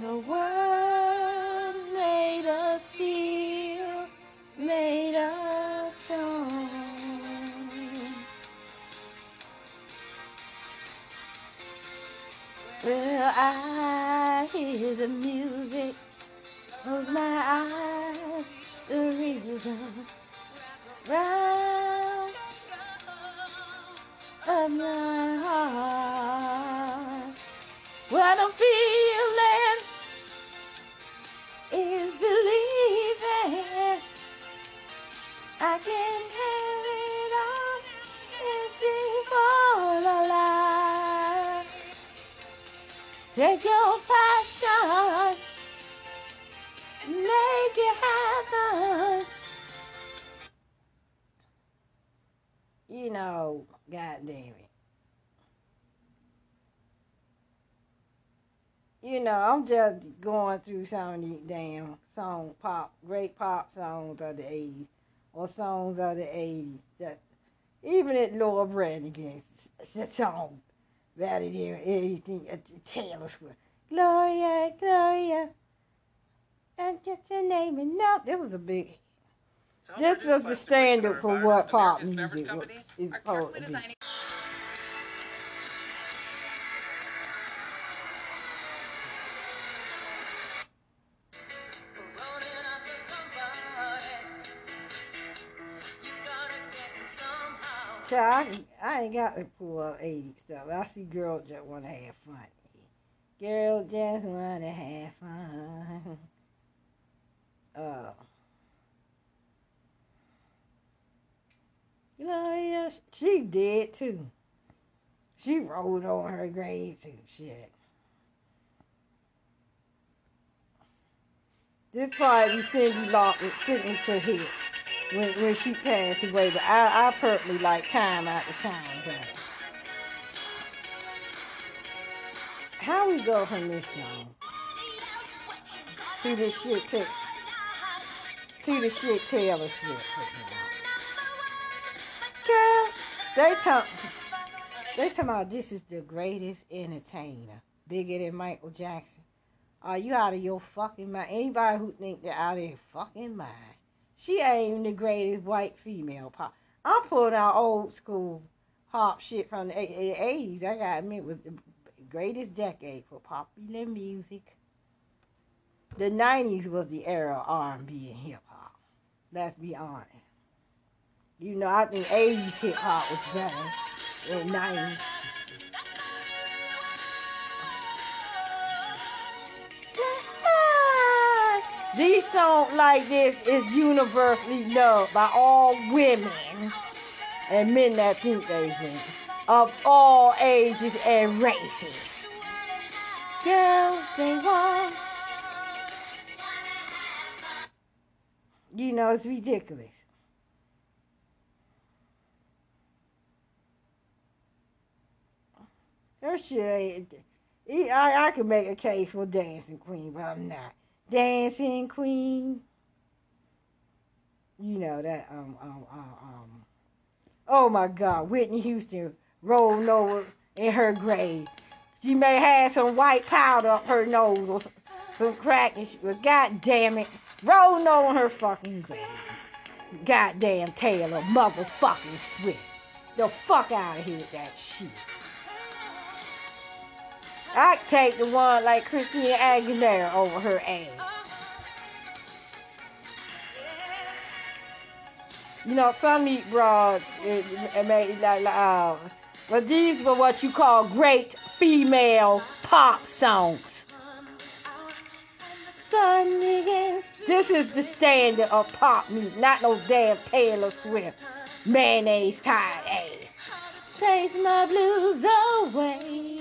The world made us steel, made us stone. Well, I hear the music of my eyes, the rhythm round of my heart. What I'm feeling is believing. I can have it all and for the life. Take your passion, You know, God damn it. You know, I'm just going through some of these damn song pop, great pop songs of the 80s or songs of the 80s. That even at Laura Branigan's song better than anything uh, at Taylor Swift. Gloria, Gloria, and get your name and no, it was a big. This was the standard for what pop music is supposed to be. So I, I ain't got to pull up 80 stuff. I see girls that want to have fun. Girls just want to have fun. Uh, Uh, Gloria, she did too. She rolled on her grave too. Shit. This probably Cyndi Lauper's signature hit when when she passed away. But I I personally like time at the time. But how we go from this song to this shit to to the shit Taylor Swift they talk they talking about this is the greatest entertainer, bigger than Michael Jackson. Are you out of your fucking mind? Anybody who think they're out of their fucking mind. She ain't even the greatest white female pop. I'm pulling out old school pop shit from the 80s. I gotta admit, was the greatest decade for popular music. The 90s was the era of R&B and hip hop. Let's be honest. You know, I think 80s hip hop was better than 90s. These songs like this is universally loved by all women and men that think they think of all ages and races. Girls, they want. You know, it's ridiculous. Her shit. I, I could make a case for Dancing Queen, but I'm not. Dancing Queen. You know that um um um um. Oh my God, Whitney Houston rolled over in her grave. She may have some white powder up her nose or some, some crack, and she was God damn it, rolling over her fucking grave. Goddamn Taylor, motherfucking Swift. The fuck out of here with that shit. I take the one like Christina Aguilera over her ass. You know, some eat broad, it, it may, like, uh, but these were what you call great female pop songs. This is the standard of pop music, not no damn Taylor Swift mayonnaise tied ass. Takes my blues away.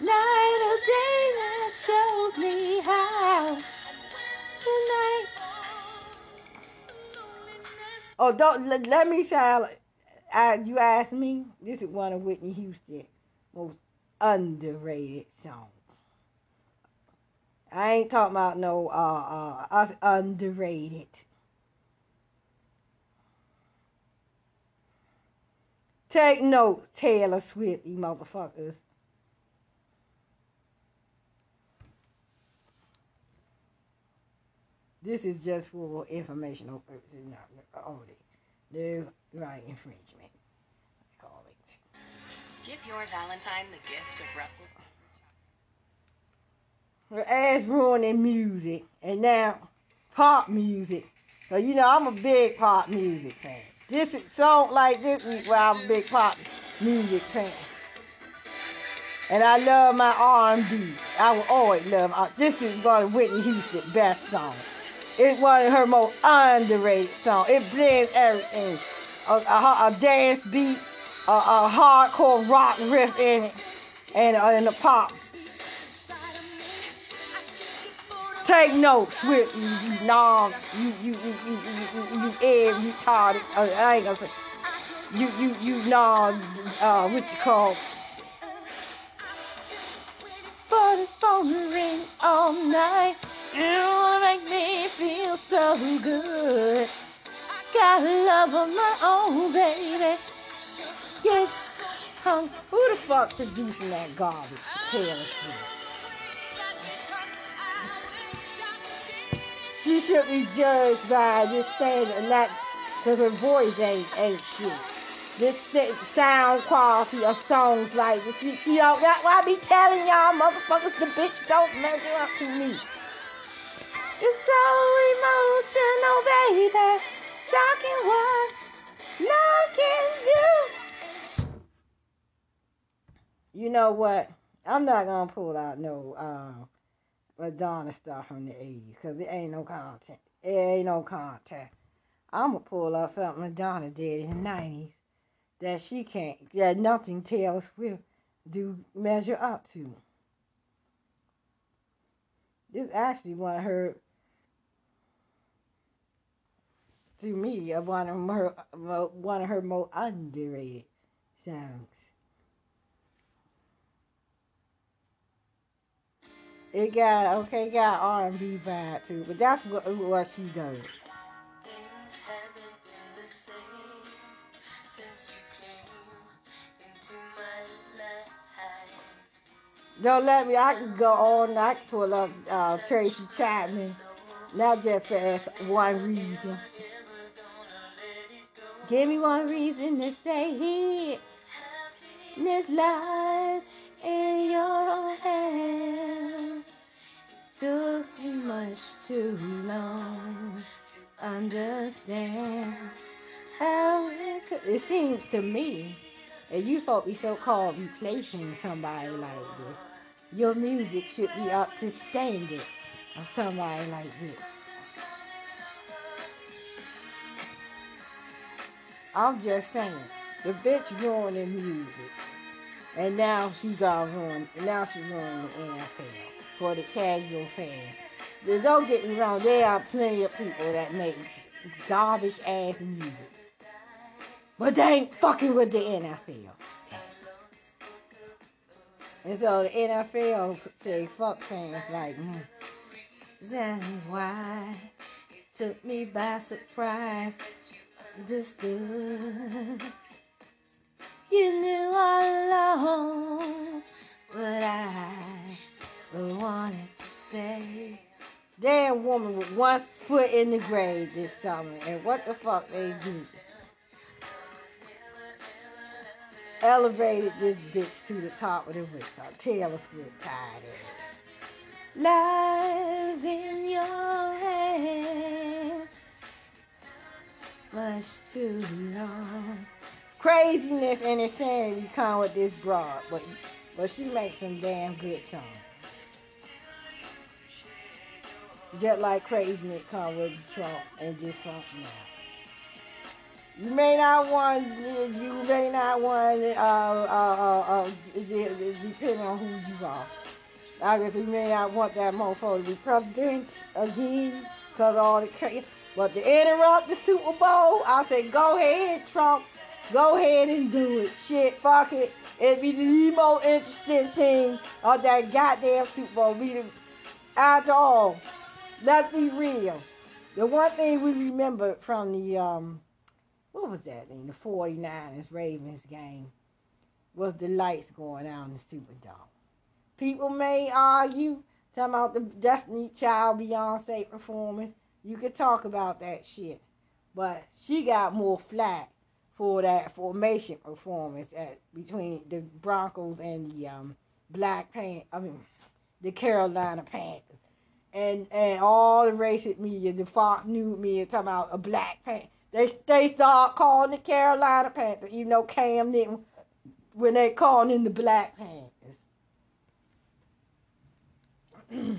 Night or day that shows me how tonight. Oh, don't let, let me sound. Uh, you asked me. This is one of Whitney Houston's most underrated songs. I ain't talking about no uh uh underrated. Take note, Taylor Swift, you motherfuckers. This is just for informational purposes, not only. No right infringement. Call it. Give your Valentine the gift of Russell's. Her ass ruining music, and now pop music. So you know I'm a big pop music fan. This song like this week where I'm a big pop music fan. And I love my R&B. I will always love. Uh, this is one of Whitney Houston's best songs. It's one of her most underrated songs. It blends everything. A, a, a dance beat, a, a, hardcore rock riff in it, and, and a pop. Take notes, Swift, you, you nom, you, you, you, you, you, you, you egg, retarded, uh, I ain't gonna say, you, you, you nom, uh, what you call, but phone ring all night. You make me feel so good. Got love of my own, baby. Get hung. Who the fuck producing that garbage? Taylor Swift. She should be judged by this standard, and not because her voice ain't ain't shit. This sound quality of songs like she, she don't. That's why I be telling y'all motherfuckers the bitch don't measure up to me. It's so emotional, baby. Shocking what love can do. You know what? I'm not gonna pull out no uh, Madonna stuff from the 80s because it ain't no content. It ain't no content. I'm gonna pull up something Madonna did in the 90s that she can't, that nothing Taylor Swift do measure up to. This actually one of her, to me, uh, one of her, one of her most underrated songs. It got okay, it got R and B vibe too, but that's what what she does. Don't let me. I can go on. I can pull up uh, Tracy Chapman, not just for one reason. Give me one reason to stay here. This life in your own hands. Took me much too long to understand how it could. It seems to me, and you thought be so-called replacing somebody like this, your music should be up to standard of somebody like this. I'm just saying, the bitch ruining music. And now she got ruined. Now she ruining the NFL for the casual fan. Don't get me wrong, there are plenty of people that make garbage ass music. But they ain't fucking with the NFL. And so the NFL say fuck fans like, mm, that's why took me by surprise. Understood. You knew all along what I wanted to say. Damn woman with one foot in the grave this summer, and what the fuck they do? Elevated this bitch to the top of the list. Taylor Swift tired ass. Lies in your hand much too long. Craziness and insanity come with this broad, but but she makes some damn good songs. Just like crazy, craziness come with Trump and dysfunctionality. You may not want, you may not want, uh, uh, uh, uh, depending on who you are. I guess you may not want that motherfucker to be president again because all the crazy. But to interrupt the Super Bowl, I said, go ahead, Trump. Go ahead and do it. Shit, fuck it. It'd be the most interesting thing of that goddamn Super Bowl. Be the, after all, let's be real. The one thing we remember from the, um, what was that thing? The 49ers Ravens game was the lights going out in the Superdome. People may argue, talking about the Destiny Child Beyonce performance. You could talk about that shit. But she got more flack for that formation performance at between the Broncos and the um, Black Pan I mean the Carolina Panthers. And and all the racist media, the Fox News media talking about a black pan they they start calling the Carolina Panthers, even though Cam didn't when they calling in the Black Panthers.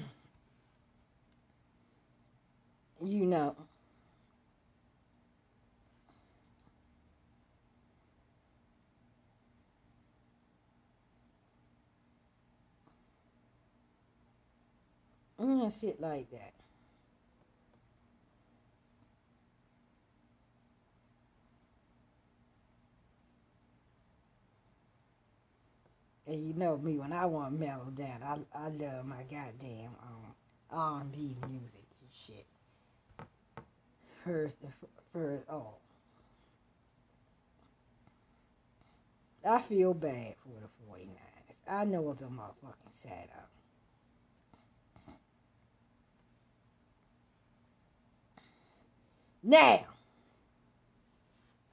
you know. Mm, shit like that. And you know me, when I want mellow down, I, I love my goddamn um, R&B music and shit. First, first, oh. I feel bad for the 49ers. I know it's a motherfucking setup. Now,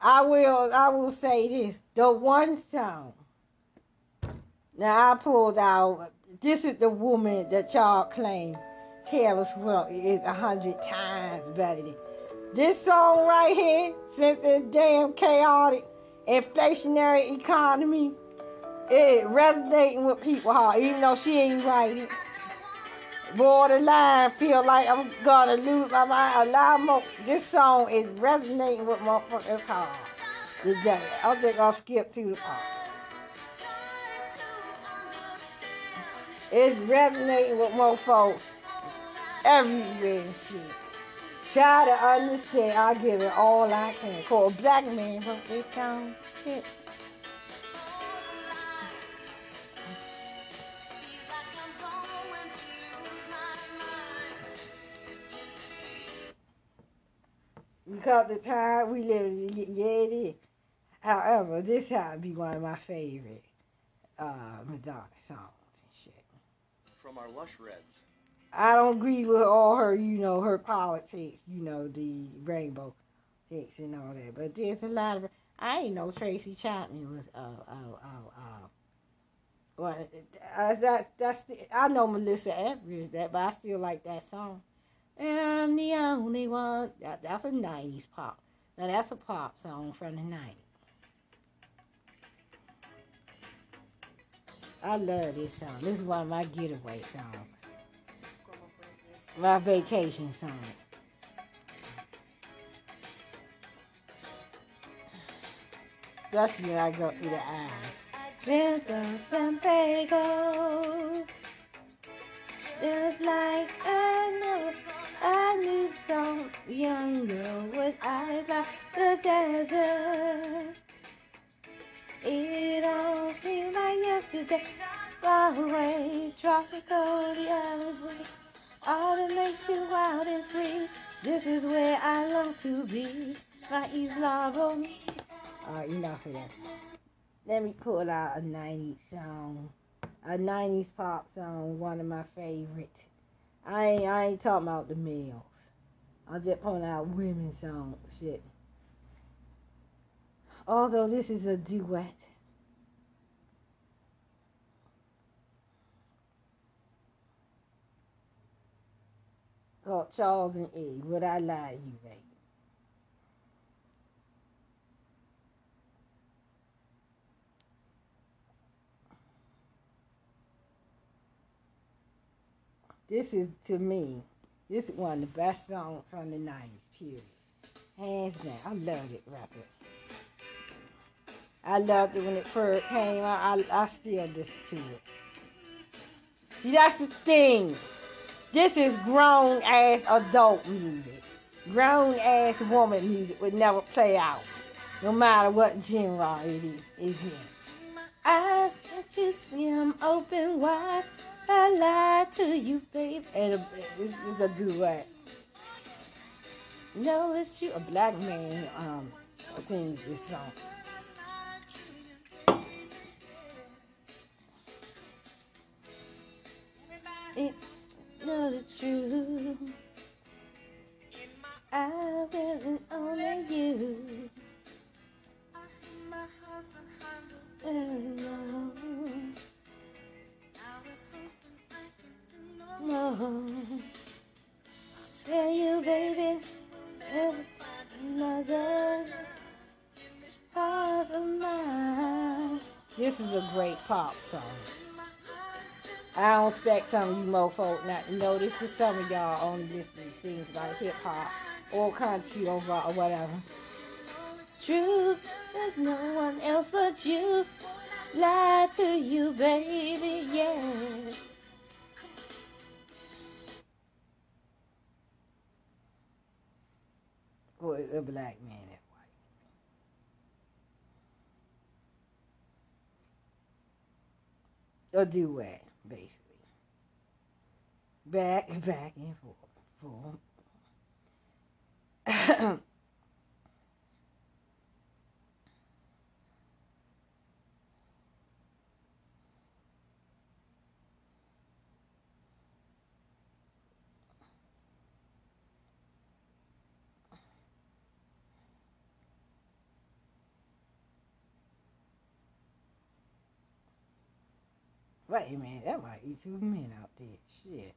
I will I will say this. The one song. Now I pulled out this is the woman that y'all claim Taylor Swift is a hundred times better than. This song right here, since this damn chaotic inflationary economy, it resonating with people hard, even though she ain't writing. Borderline, feel like I'm gonna lose my mind. A lot more. This song is resonating with motherfuckers hard today. I'm just gonna skip through the part. It's resonating with more folks everywhere and shit. Try to understand, I give it all I can. For a black man wrote this song. Shit. Because the time we live in, yeah, it is. However, this had to be one of my favorite uh, Madonna songs and shit. From our Lush Reds. I don't agree with all her, you know, her politics, you know, the rainbow things and all that. But there's a lot of. I ain't know Tracy Chapman was uh uh uh, uh Well, that that's the, I know Melissa Etheridge that, but I still like that song. And I'm the only one. That, that's a '90s pop. Now that's a pop song from the '90s. I love this song. This is one of my getaway songs. My vacation song. Especially when I go through the aisle. Ventos and Pagos. Just like know I knew some young girl with eyes like the desert. It all seems like yesterday, far away, tropical the other way. All that makes you wild and free. This is where I long to be, like Isla Romeo. Alright, enough of that. Let me pull out a 90s song. A 90s pop song, one of my favorites. I ain't, I ain't talking about the males. I'm just pulling out women's song shit. Although this is a duet. Called Charles and E. Would I lie to you, baby? This is to me, this is one of the best songs from the 90s, period. Hands down. I loved it record. I loved it when it first came out. I, I still listen to it. See, that's the thing. This is grown ass adult music. Grown ass woman music would never play out, no matter what genre it is, in. I let you see them open wide. I lied to you, babe. And a, this is a duet. No, it's you. A black man um sings this song. It's not the truth. This is a great pop song. I don't expect some of you mofo not to notice because some of y'all only listen to things like hip hop or country or, or whatever. Truth, there's no one else but you. Lie to you, baby, yeah. A duet basically. Back back and forth. forth. Wait a minute, that might be two men out there. Shit.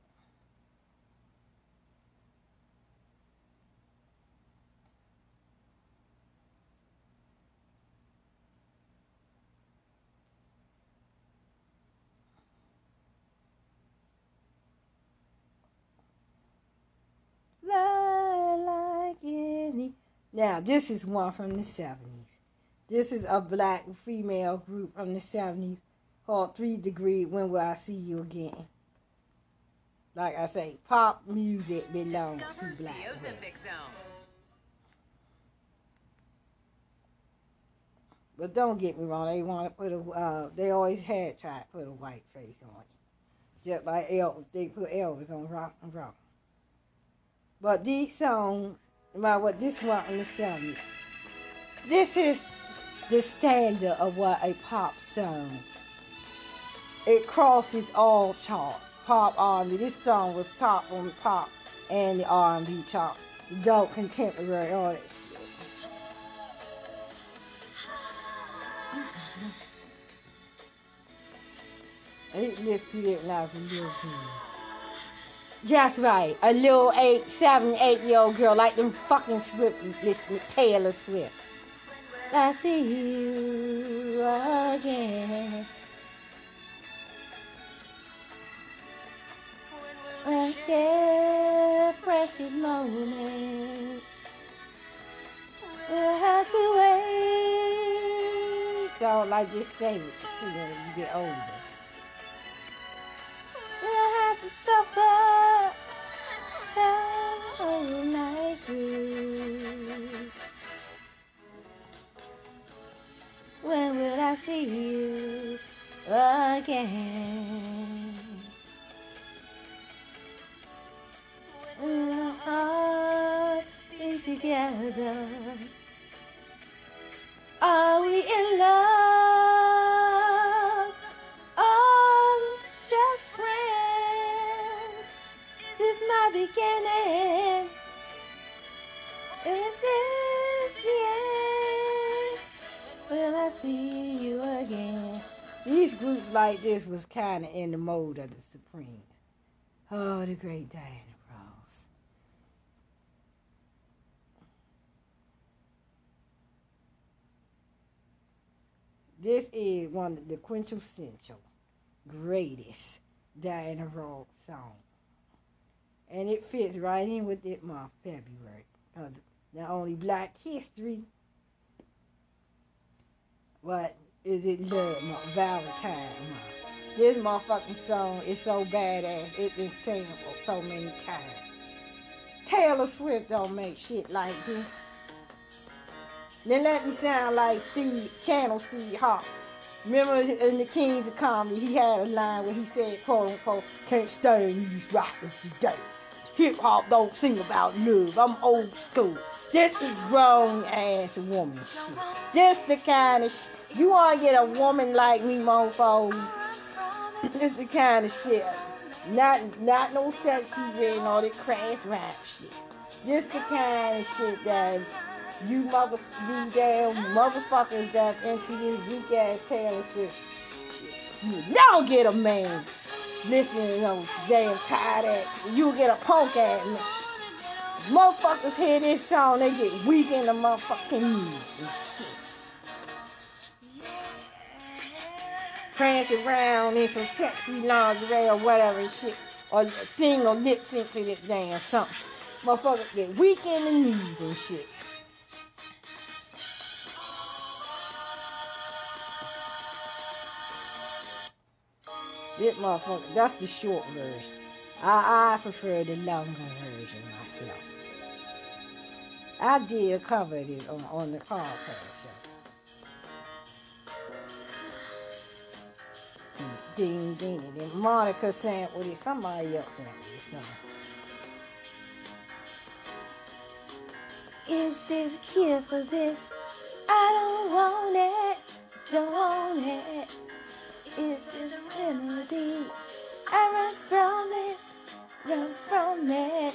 Like any. Now, this is one from the 70s. This is a black female group from the 70s called Three Degree When Will I See You Again? Like I say, pop music belongs Discover to black women. But don't get me wrong, they want to put a, uh, they always had tried to put a white face on it. Just like Elvis, they put Elvis on Rock and Roll. But these songs, about what this one in the 70s, this is the standard of what a pop song. It crosses all charts. Pop R&B. This song was top on the pop and the R&B chart. Adult contemporary, all that shit. I used to listen to it when I was a little girl. That's right, a little eight, seven, eight year old girl like them fucking Swift, listening to Taylor Swift. I see you again. Share precious moments. We'll have to wait. So like just stay with you too when you get older. Like this was kind of in the mode of the Supremes. Oh, the great Diana Ross. This is one of the quintessential greatest Diana Ross song. And it fits right in with it month, February. Uh, because not only Black History, but is it Love Month, Valentine Month. This motherfucking song is so badass. It's been sampled so many times. Taylor Swift don't make shit like this. Then let me sound like Steve, Channel Steve Harvey. Remember in the Kings of Comedy, he had a line where he said, quote unquote, can't stand these rappers today. Hip hop don't sing about love. I'm old school. This is grown ass woman shit. This the kind of shit. You want to get a woman like me, mofos? This the kind of shit. Not not no Sexyy Red and all that crass rap shit. Just the kind of shit that you mother you damn motherfuckers that into this weak ass Taylor Swift shit. You never get a man listening to those damn tired ass. You get a punk ass man. Motherfuckers hear this song, they get weak in the motherfucking knees and shit. Prance around in some sexy lingerie or whatever and shit. Or sing or lip sync to this damn something. Motherfuckers get weak in the knees and shit. This motherfucker, that's the short version. I, I prefer the longer version myself. I did cover it on, on the podcast. Ding, ding, ding, ding. Monica sampled it. Somebody else sampled it. Something. Is this cure for this? I don't want it. Don't want it. Is this a remedy? I run from it. Run from it.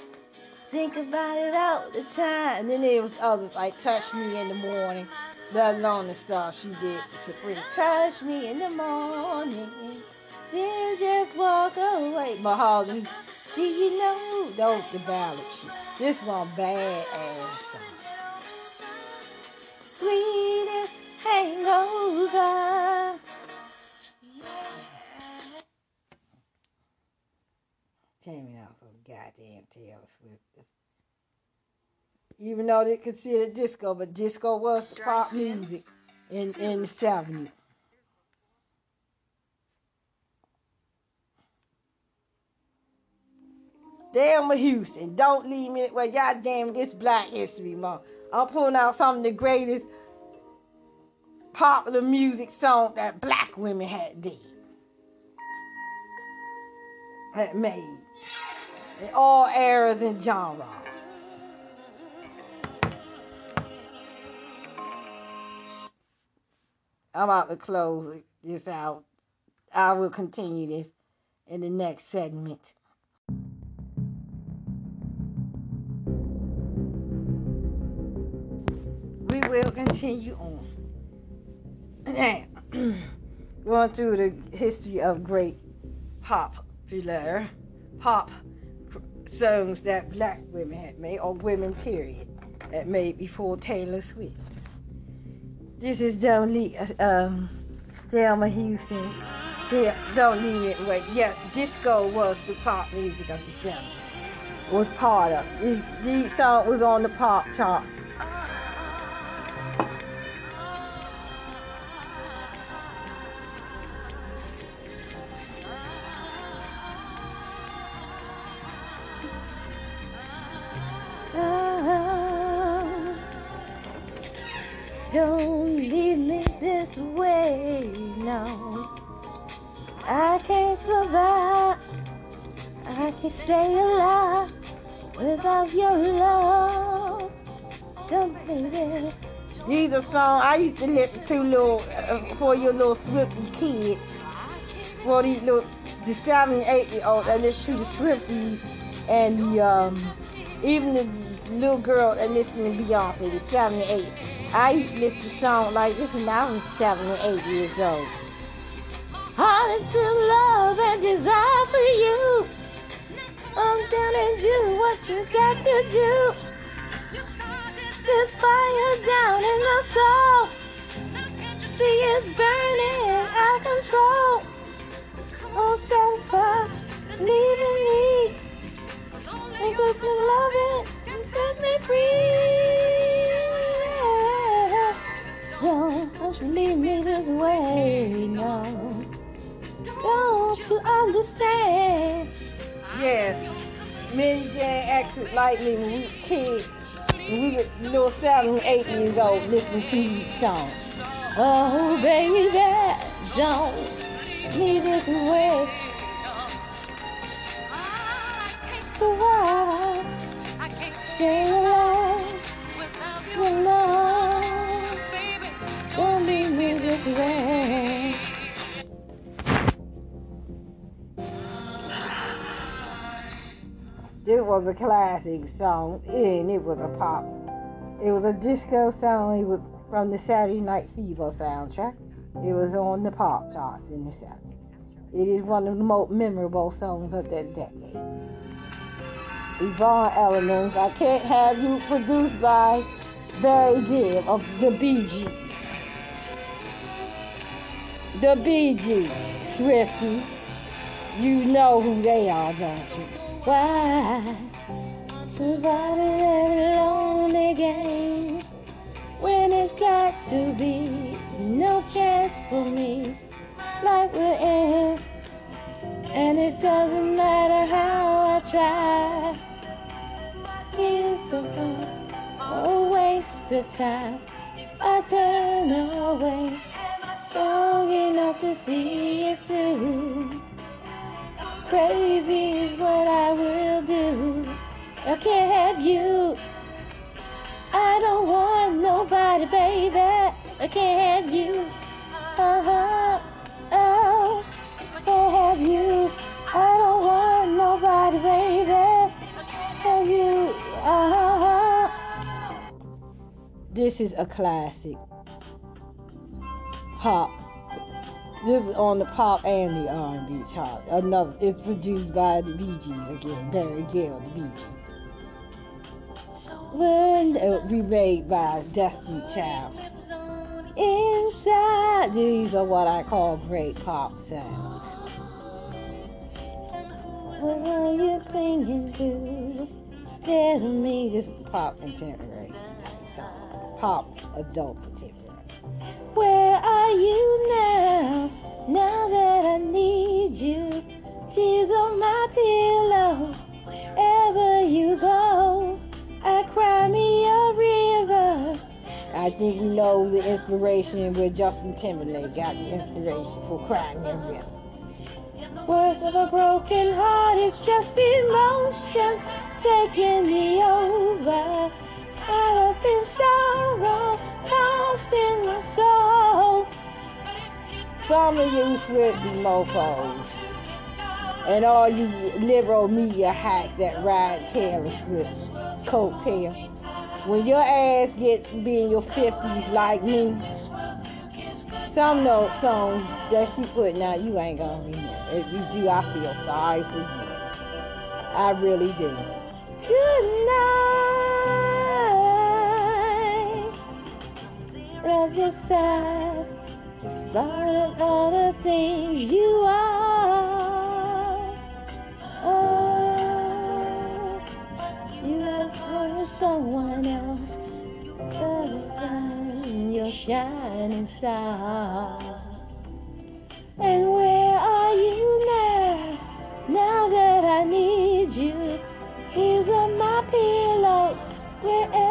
Think about it all the time. And then there was others like Touch Me in the Morning. The stuff she did. To Supreme. Touch me in the morning. Then just walk away. Mahogany. Do you know? Those the ballad shit. This one bad ass song. Sweetest hangover. Came out from goddamn Taylor Swift. Even though they considered disco, but disco was the pop music in, in the 70s. Damn Houston, don't leave me. Well, y'all damn this Black History Month. I'm pulling out some of the greatest popular music song that black women had did. Had made. In all eras and genres. I'm about to close this out. I will continue this in the next segment. We will continue on. Going through the history of great pop popular pop songs that black women had made, or women period, had made before Taylor Swift. This is Don't Leave, um, Thelma Houston. Don't Leave It Wait. Yeah, disco was the pop music of the 70s. Was part of this. This song was on the pop chart. I can't stay alive without your love. Don't baby. These are songs I used to listen to little uh, for your little Swifty kids. For these little the seven, eight year olds that listen to the Swifties and the um even the little girl that listen to Beyonce, the seven and eight. I used to listen to songs like this when I was seven and eight years old. Honest to love and desire for you. I'm down and do what you got to do. This fire down in the soul. See it's burning out of control. Won't satisfy, leaving me. Think can love it set me free. Don't you leave me this way, no. Don't you understand? Yes, Mary Jane acted like me when we were kids. When we were little seven, eight years old, listening to these songs. Oh, baby, don't leave it away. So why stay alive? Your love, don't leave me this way. It was a classic song, and it was a pop. It was a disco song. It was from the Saturday Night Fever soundtrack. It was on the pop charts in the 70s. It is one of the most memorable songs of that decade. Yvonne Elliman, I Can't Have You, produced by Barry Gibb of the Bee Gees. The Bee Gees, Swifties. You know who they are, don't you? Why survive every lonely game when it's got to be no chance for me? Like we're in and it doesn't matter how I try. It's a, a waste of time. I turn away strong enough to see it through Crazy is what I will do. I can't have you. I don't want nobody, baby. I can't have you. Uh huh. Oh, I can't have you. I don't want nobody, baby. Have you. Uh huh. This is a classic. Pop this is on the pop and the R&B chart. Another, it's produced by the Bee Gees again, Barry Gibb, the Bee Gees. When it remade by Destiny Child. Inside, these are what I call great pop sounds. What are you clinging to? Scared of me. This is pop contemporary type song. Pop adult contemporary. Where are you now? Now that I need you, tears on my pillow. Wherever you go, I cry me a river. I think you know the inspiration where Justin Timberlake got the inspiration for crying a river. Words of a broken heart, it's just emotion taking me over. In sorrow, in my soul. Some of you Swifty mofos and all you liberal media hacks that ride Taylor Swift's coattail. When your ass gets to be in your 50s like me, some of those songs that she putting out, you ain't gonna remember. If you do, I feel sorry for you. I really do. Good night. Love yourself, part of all the things you are. Oh, you have for someone else. Gotta find your shining star. And where are you now? Now that I need you, tears on my pillow. Wherever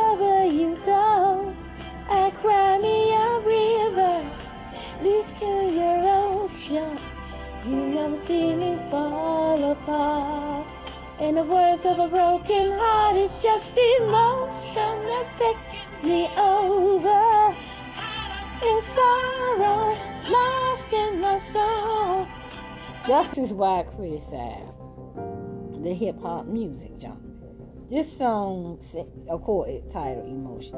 See me fall apart. In the words of a broken heart, it's just emotion that's taking me over. In sorrow, lost in the soul. That's just why I criticize the hip hop music genre. This song, of course, it's titled Emotion,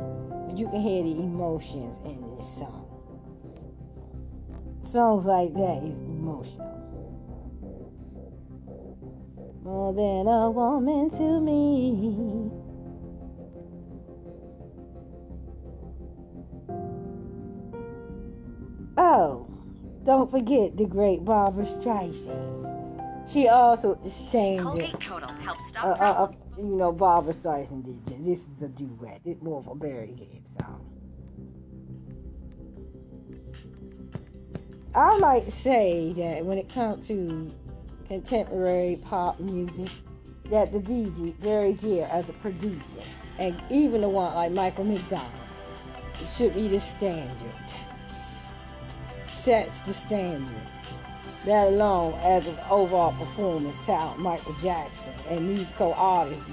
but you can hear the emotions in this song. Songs like that is emotional. More than a woman to me. Oh, don't forget the great Barbra Streisand. She also sang Colgate Total helps stop uh, uh, uh, you know, Barbra Streisand did. This is a duet. It's more of a Barry Gibb song. I like to say that when it comes to contemporary pop music, that the Bee Barry Gibb as a producer, and even the one like Michael McDonald, should be the standard. Sets the standard. That alone, as an overall performance talent, Michael Jackson and musical artists,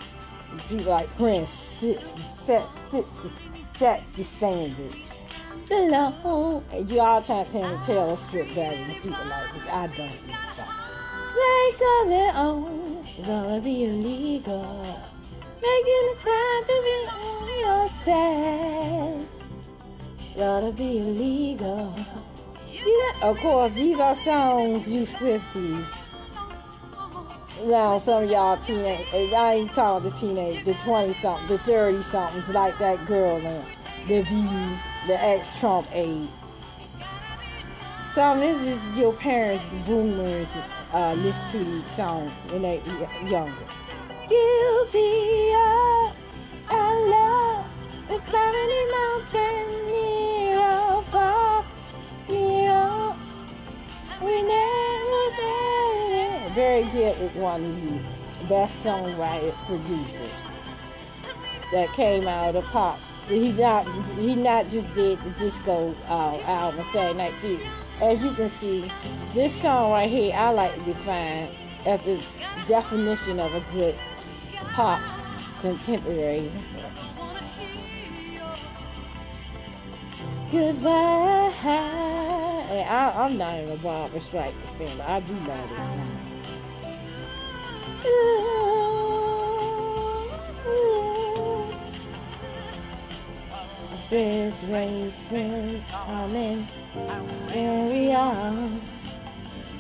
people like Prince, sits, sets, sits, sets the standard. Alone, and y'all trying to tell Taylor Swift better than people like this. I don't think so. They got their own, it's gonna be illegal. Making a crime to be on your side. Gotta be illegal. Yeah, of course, these are songs you Swifties. Now, some of y'all teenage, eh, I ain't talking the teenage, the 20 something, the 30 somethings, like that girl on The View, the ex Trump aide. Some this is your parents, the boomers, uh, listen to these songs when they y- younger. Guilty of our love, the climbing a mountain near or far, near or we never did it. Very good with one of the best songwriters, producers that came out of pop. He not he not just did the disco uh, album Saturday Night Fever. As you can see, this song right here I like to define as the definition of a good pop contemporary. Goodbye. I, I'm not an a Barbra Streisand fan, but I do love this song. Says racing, coming, we are,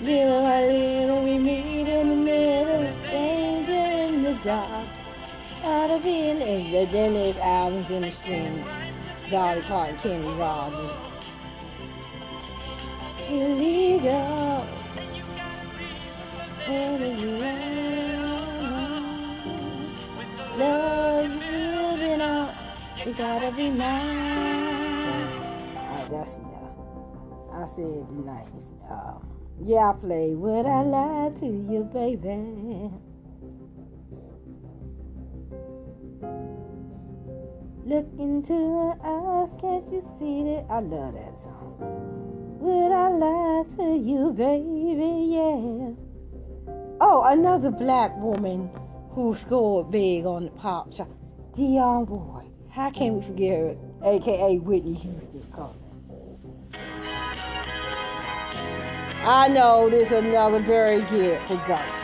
Little by little, we meet in the middle, of danger in the dark. Out of be in then there's albums in the stream. Dolly Parton, Kenny Rogers. Illegal. Gotta be mine. Alright, that's enough. I said the nice. Uh, yeah, I played Would I Lie to You, baby? Look into her eyes, can't you see that? I love that song. Would I lie to you, baby? Yeah. Oh, another black woman who scored big on the pop chart. Dionne Boyd. How can we forget her? AKA Whitney Houston. I know there's another very good for Ghost.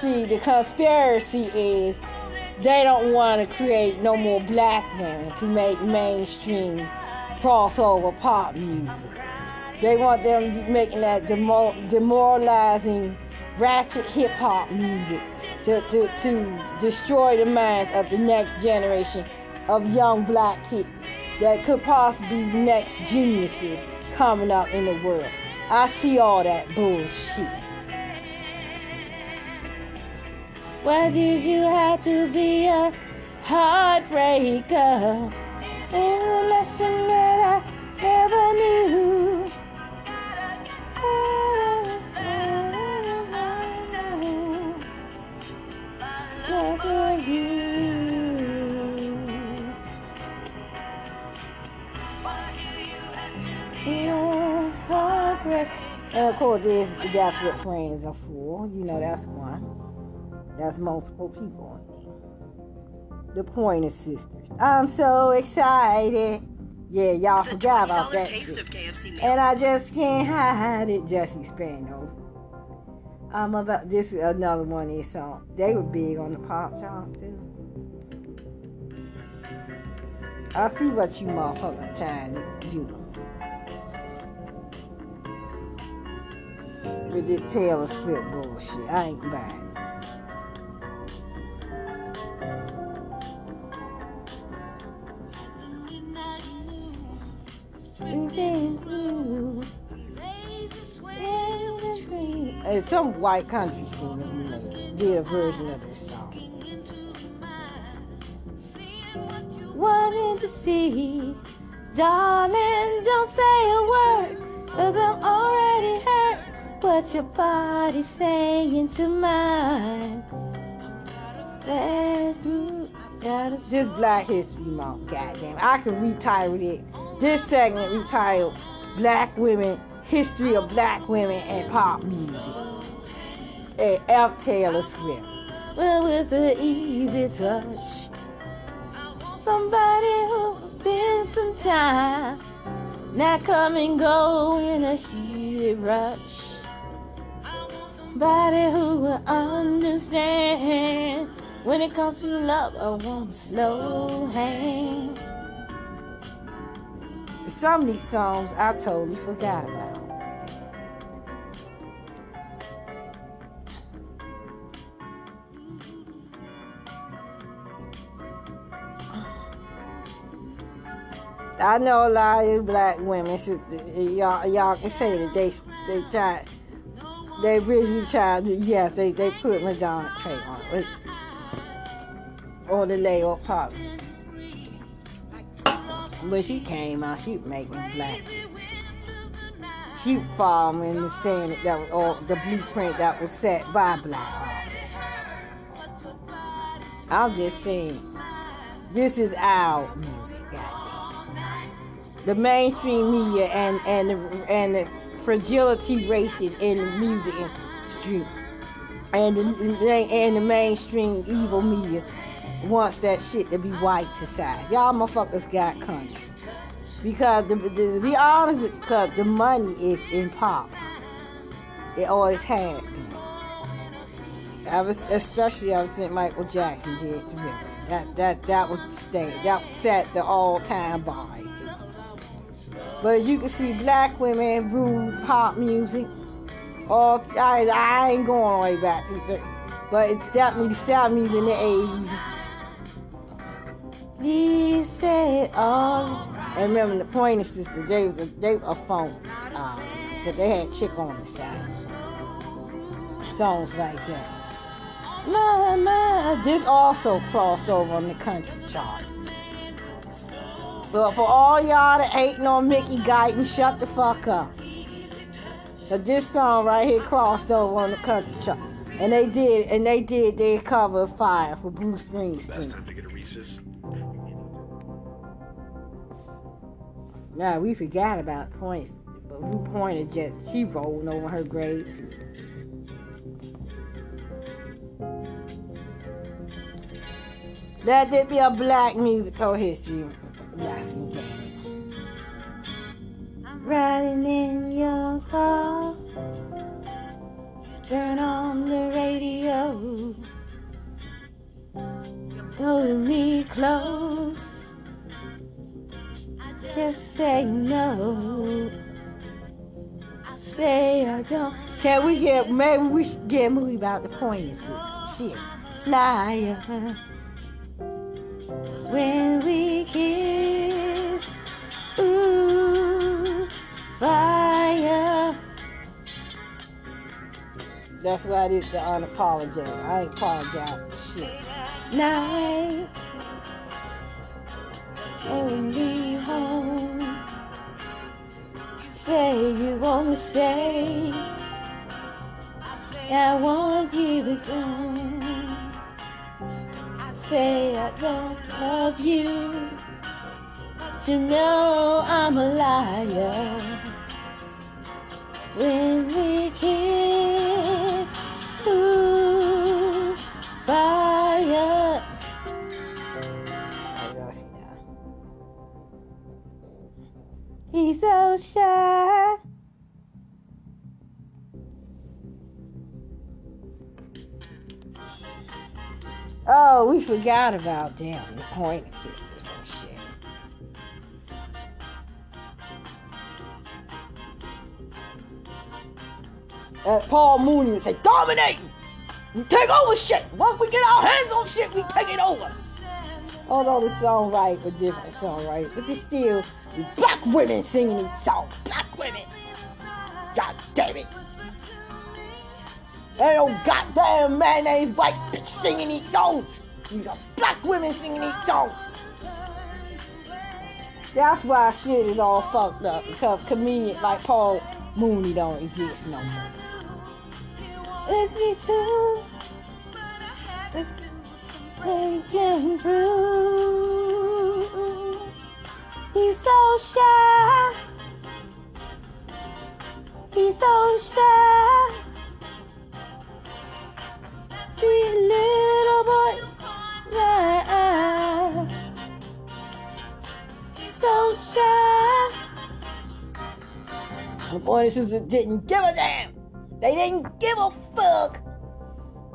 See, the conspiracy is they don't want to create no more black men to make mainstream crossover pop music. They want them making that demoralizing ratchet hip hop music to, to, to destroy the minds of the next generation of young black kids that could possibly be the next geniuses coming up in the world. I see all that bullshit. Why did you have to be a heartbreaker? It's a lesson that I never knew. Love for you. Yeah, heartbreak. And of course, there's, what friends are for. You know, that's one. That's multiple people in there. The Pointer Sisters. I'm so excited. Yeah, y'all The forgot about that shit. And I just can't hide it. Jessie Spano. I'm about this is another one of these songs. They were big on the pop charts too. I see what you motherfuckers trying to do. With this Taylor Swift bullshit. I ain't buying And some white country singer made, did a version of this song. Wanting to see, darling, don't say a word, cause I'm already hurt. What your body's saying to mine. That's. This Black History Month, goddamn. I could with it. This segment retitled Black Women, History of Black Women and Pop Music. And F. Taylor Swift. Well, with an easy touch. Somebody who's been some time. Not come and go in a heated rush. Somebody who will understand. When it comes to love, I want a slow hand. Some of these songs I totally forgot about. I know a lot of black women, y'all, y'all can say that they they tried, they originally tried, yes, they, they put Madonna on on the layup pop. When she came out, she was making black. She following the standard that was, or the blueprint that was set by black artists. I'm just saying, this is our music, goddamn. The mainstream media and and the, and the fragility races in the music industry and the, and the mainstream evil media wants that shit to be white to size. Y'all motherfuckers got country. Because the, the, to be honest with you, because the money is in pop. It always had been. I was especially ever since Michael Jackson did Thriller. That that that was the state. That set the all time bar. But you can see black women rule pop music. All I I ain't going all the way back, but it's definitely the 70s and the 80s. Please say all. And remember the Pointer Sisters, they was a, they a phone. Uh, cause they had chick on the side. Songs like that. My, my. This also crossed over on the country charts. So for all y'all that hating on Mickey Guyton, shut the fuck up. But this song right here crossed over on the country chart. And they did, and they did their cover of Fire for Bruce Springsteen. time to get a Reese's. Now we forgot about points, but Blue Point is just she rolling over her grades. Let there be a black musical history lesson, damn it. Riding in your car, turn on the radio, hold me close. Just say no. Say I don't. Can we get, maybe we should get a movie about the pointing system. Shit. Liar. When we kiss, ooh, fire. That's why I did the unapologetic. I ain't apologize for shit. Night. Only home. You Say you wanna stay. I want you to go. Say I don't love you. But you know I'm a liar. When we kiss, ooh, fire. He's so shy. Oh, we forgot about damn the Pointer Sisters and shit. Uh, Paul Mooney would say, dominating! We take over shit! Once we get our hands on shit, we take it over! Although the songwriter were different songwriters, but it's still black women singing each song. Black women! God damn it! Ain't no goddamn mayonnaise white bitch singing these songs. These are black women singing these songs. That's why shit is all fucked up because comedians like Paul Mooney don't exist no more. Let me too. Breaking through. He's so shy. He's so shy. Sweet little boy. Yeah. So shy. The Pointer Sisters didn't give a damn. They didn't give a fuck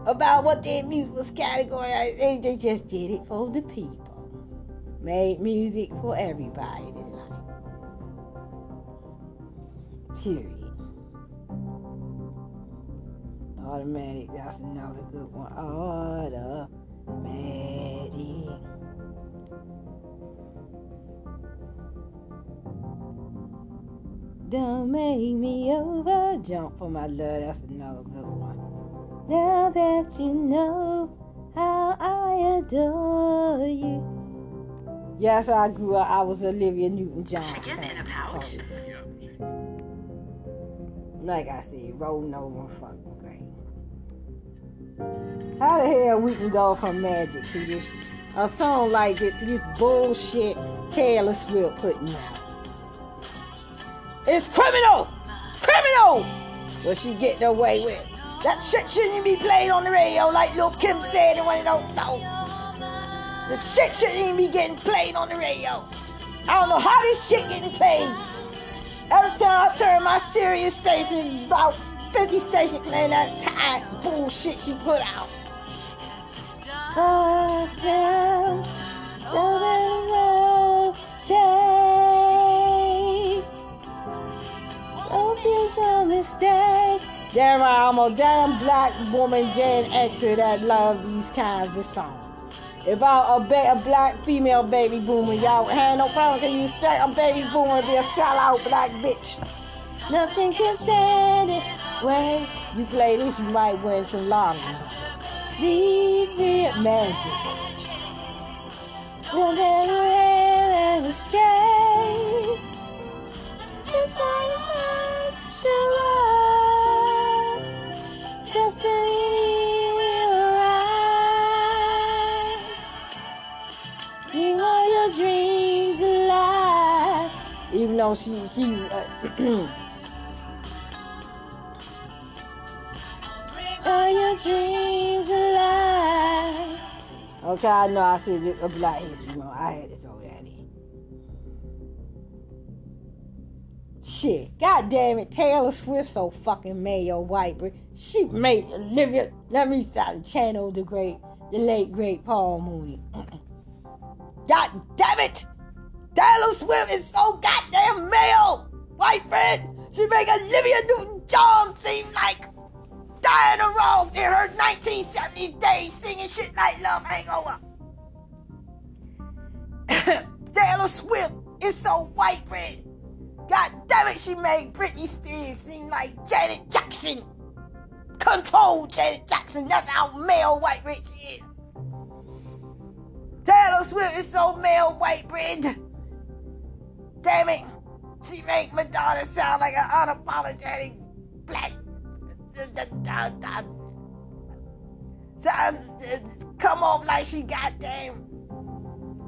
about what their music was categorized. They just did it for the people. Made music for everybody to like. Period. Automatic, that's another good one. Automatic. Don't make me over. Jump for my love, that's another good one. Now that you know how I adore you. Yes, I grew up. I was Olivia Newton John. Chicken in a pouch? Like I said, rolling over fucking great. How the hell we can go from magic to this a song like it to this bullshit Taylor Swift putting out? It's criminal! Criminal! What she getting away with? That shit shouldn't even be played on the radio like Lil Kim said in one of those songs. The shit shouldn't even be getting played on the radio. I don't know how this shit getting played. Every time I turn my Sirius station, about 50 stations playing that time bullshit she put out. Oh, now, so take. Don't mistake. Right, I'm a damn black woman Gen Xer that love these kinds of songs. If I a, ba- a black female baby boomer, y'all have no problem because you expect a baby boomer to be a sellout black bitch. Nothing can stand it. When you play this, you might win some lottery. Leave me at magic. You'll never ever astray. It's not much to love. Know she she. Are your dreams alive? Okay, I know I said it a Black History Month. I had to throw that in. Shit, god damn it, Taylor Swift so fucking mayo white, but she made Olivia. Let me start channel the great, the late great Paul Mooney. God damn it! Taylor Swift is so goddamn male! White friend! She make Olivia Newton-John seem like Diana Ross in her 1970s days singing shit like Love Hangover. Taylor Swift is so white bread. God damn it, she made Britney Spears seem like Janet Jackson. Control Janet Jackson. That's how male white bread she is. Taylor Swift is so male white bread. Damn it. She make Madonna sound like an unapologetic black. Sound, come off like she goddamn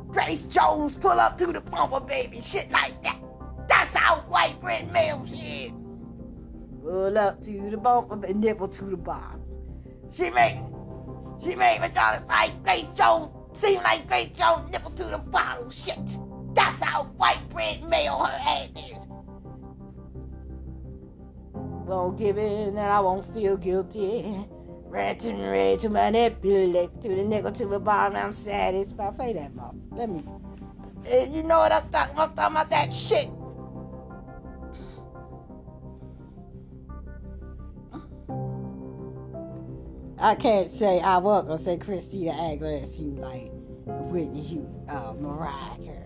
Grace Jones pull up to the bumper, baby. Shit like that. That's how white bread male she is. Pull up to the bumper, but nipple to the bottom. She make, she make Madonna like Grace Jones seem like Grace Jones nipple to the bottle. Shit. That's how white bread male her ass is. Won't give in and I won't feel guilty. Ranting ready to manipulate to the nickel to the bottom. I'm satisfied. Play that, mom. Let me. You know what I'm talking, I'm talking about? That shit. I can't say I was gonna say Christina Aguilera seemed like Whitney uh, Mariah Carey.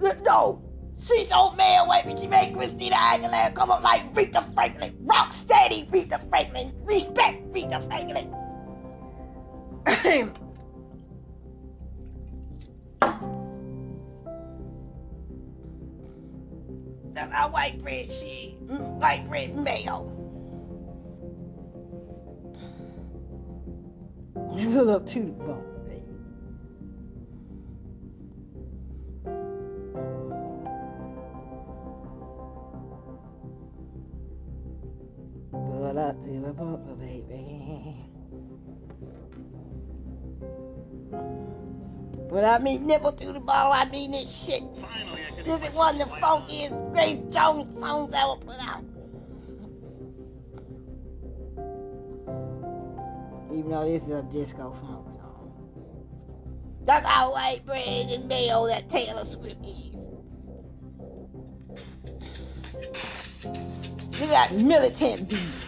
No, she's so mad when she made Christina Aguilera come up like Rita Franklin, rock steady Rita Franklin, respect Rita Franklin. That's how white bread she, mm, white bread mayo. Pull up to the up to the bumper, baby. When I mean nipple to the bottle, I mean this shit. Finally, This is one of the funkiest Grace Jones songs ever put out. Even though this is a disco funk song. That's how white bread and mayo that Taylor Swift is. Look at that militant beat.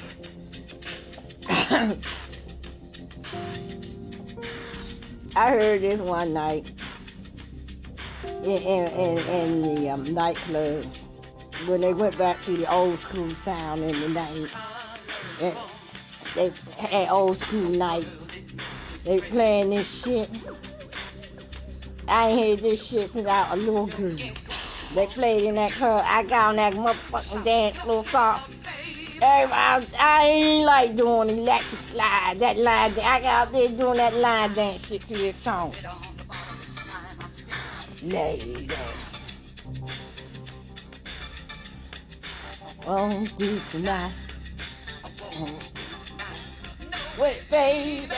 I heard this one night in, in, in, in the um, nightclub when they went back to the old school sound in the night. And they had old school night. They playing this shit. I ain't heard this shit since I was a little girl. They played in that club. I got on that motherfucking dance floor. Everybody, I ain't like doing electric slide. That line, I got out there doing that line dance shit to this song. Lady. Won't do tonight. Wait, baby.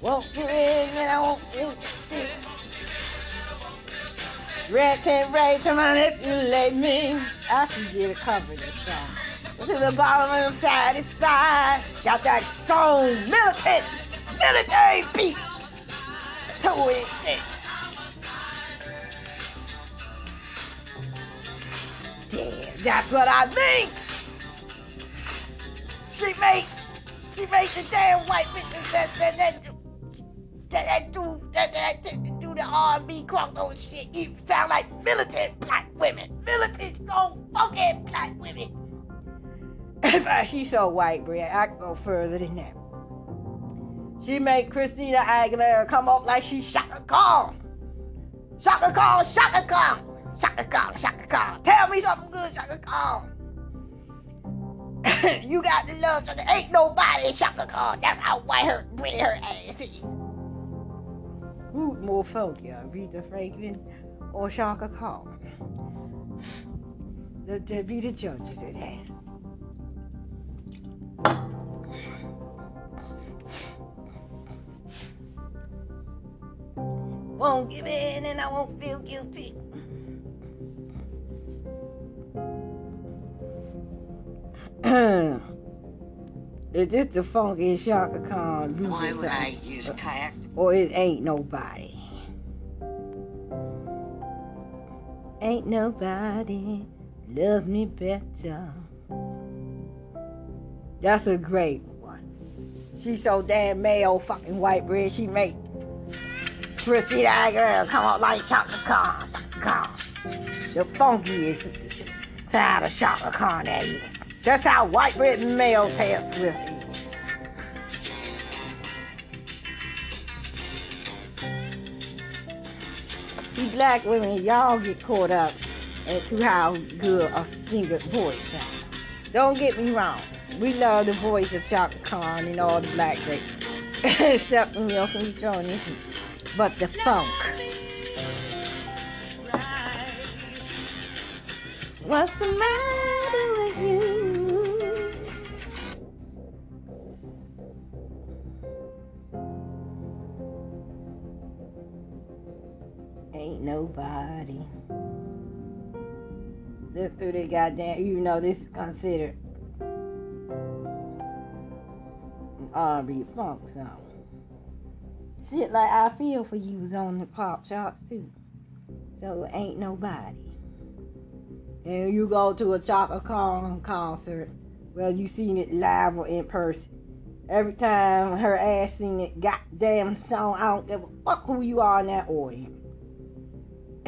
Won't give in and I won't give in. Red tent right to manipulate me. I should did a cover of this song. To the bottom of the satisfied. Got that strong militant, military beat to it. Damn, that's what I mean. She make, she make the damn white bitches that that that that, that do that that, that do the R&B crossover shit. You sound like militant black women, militant strong funky black women. She's so white, Bria. I can go further than that. She made Christina Aguilera come up like she shot a Chaka Khan. Chaka Khan, Chaka Khan, Chaka Khan, Chaka Khan. Tell me something good, Chaka Khan. you got the love, there ain't nobody Chaka Khan. That's how white her, bring her ass is. More funkier, Aretha Franklin or Chaka Khan? Let there be the judges in that. Won't give in and I won't feel guilty. Is this the funky Chaka Khan? Rufus Why would I song? use uh, kayak? Or it ain't nobody. Ain't nobody love me better. That's a great one. She's so damn male fucking white bread she make. Christy that girl come out like Chaka Khan, Chaka Khan. The funkiest side of Chaka Khan that is. That's how white bread male Taylor Swift is. You black women, y'all get caught up into how good a singer's voice sounds. Don't get me wrong. We love the voice of Chaka Khan and all the black great Stephanie Wilson Jones, but the funk. What's the matter with you? Nobody. Look through the goddamn. You know this is considered an R&B funk song. Shit like I feel for you was on the pop charts too. So ain't nobody. And you go to a Chaka Khan concert, well you seen it live or in person. Every time her ass sing that goddamn song, I don't give a fuck who you are in that audience.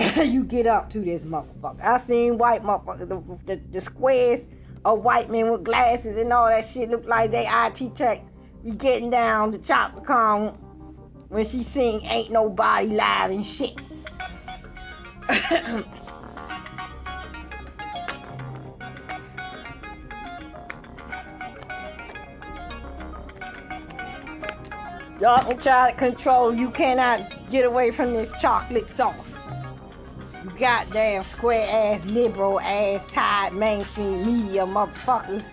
you get up to this motherfucker. I seen white motherfuckers, the, the, the squares of white men with glasses and all that shit look like they IT tech. be getting down to Chaka Khan when she sing Ain't Nobody Live and shit. Y'all can try to control. You cannot get away from this chocolate sauce. Goddamn square ass, liberal ass, tired mainstream media motherfuckers.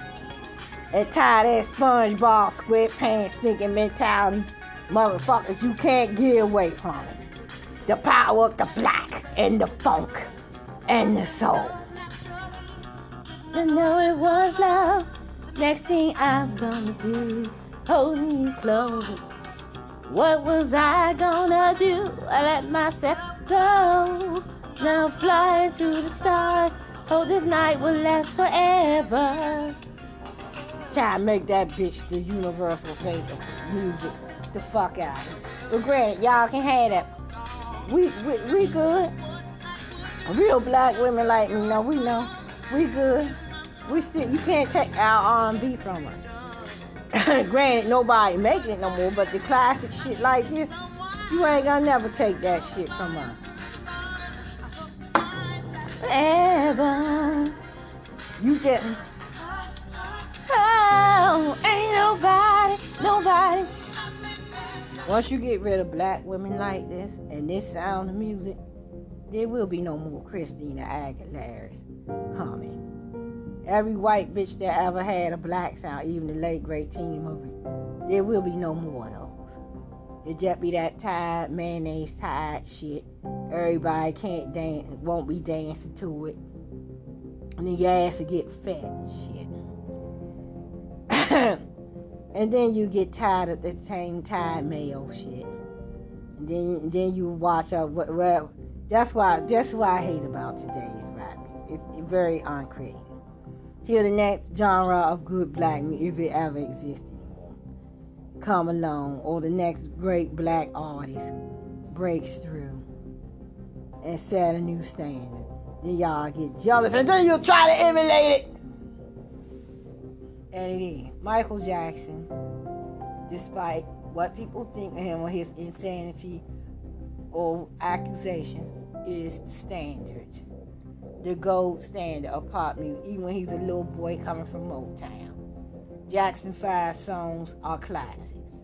And tired ass SpongeBob SquarePants thinking mentality motherfuckers. You can't get away from it. The power of the black and the funk and the soul. I know it was love. Next thing I'm gonna do, hold me close. What was I gonna do? I let myself go. Now flying to the stars. Oh, this night will last forever. Try to make that bitch the universal of music. The fuck out. But granted, y'all can have that. We, we, we good. Real black women like me, know we know. We good. We still, you can't take our R&B from us. Granted, nobody making it no more, but the classic shit like this, you ain't gonna never take that shit from us. Forever, you just, oh, ain't nobody, nobody. Once you get rid of black women like this and this sound of music, there will be no more Christina Aguilera's coming. Every white bitch that ever had a black sound, even the late great Teena Marie, there will be no more of those. It just be that tired mayonnaise tired shit. Everybody can't dance, won't be dancing to it. And then your ass will get fat and shit. and then you get tired of the same tired male shit. And then then you watch up well that's why that's why I hate about today's rap music. It's, very uncreative. Till the next genre of good black music, if it ever anymore, come along, or the next great black artist breaks through and set a new standard, then y'all get jealous and then you'll try to emulate it. And it is. Michael Jackson, despite what people think of him or his insanity or accusations, is the standard the gold standard of pop music, even when he's a little boy coming from Motown. Jackson 5 songs are classics.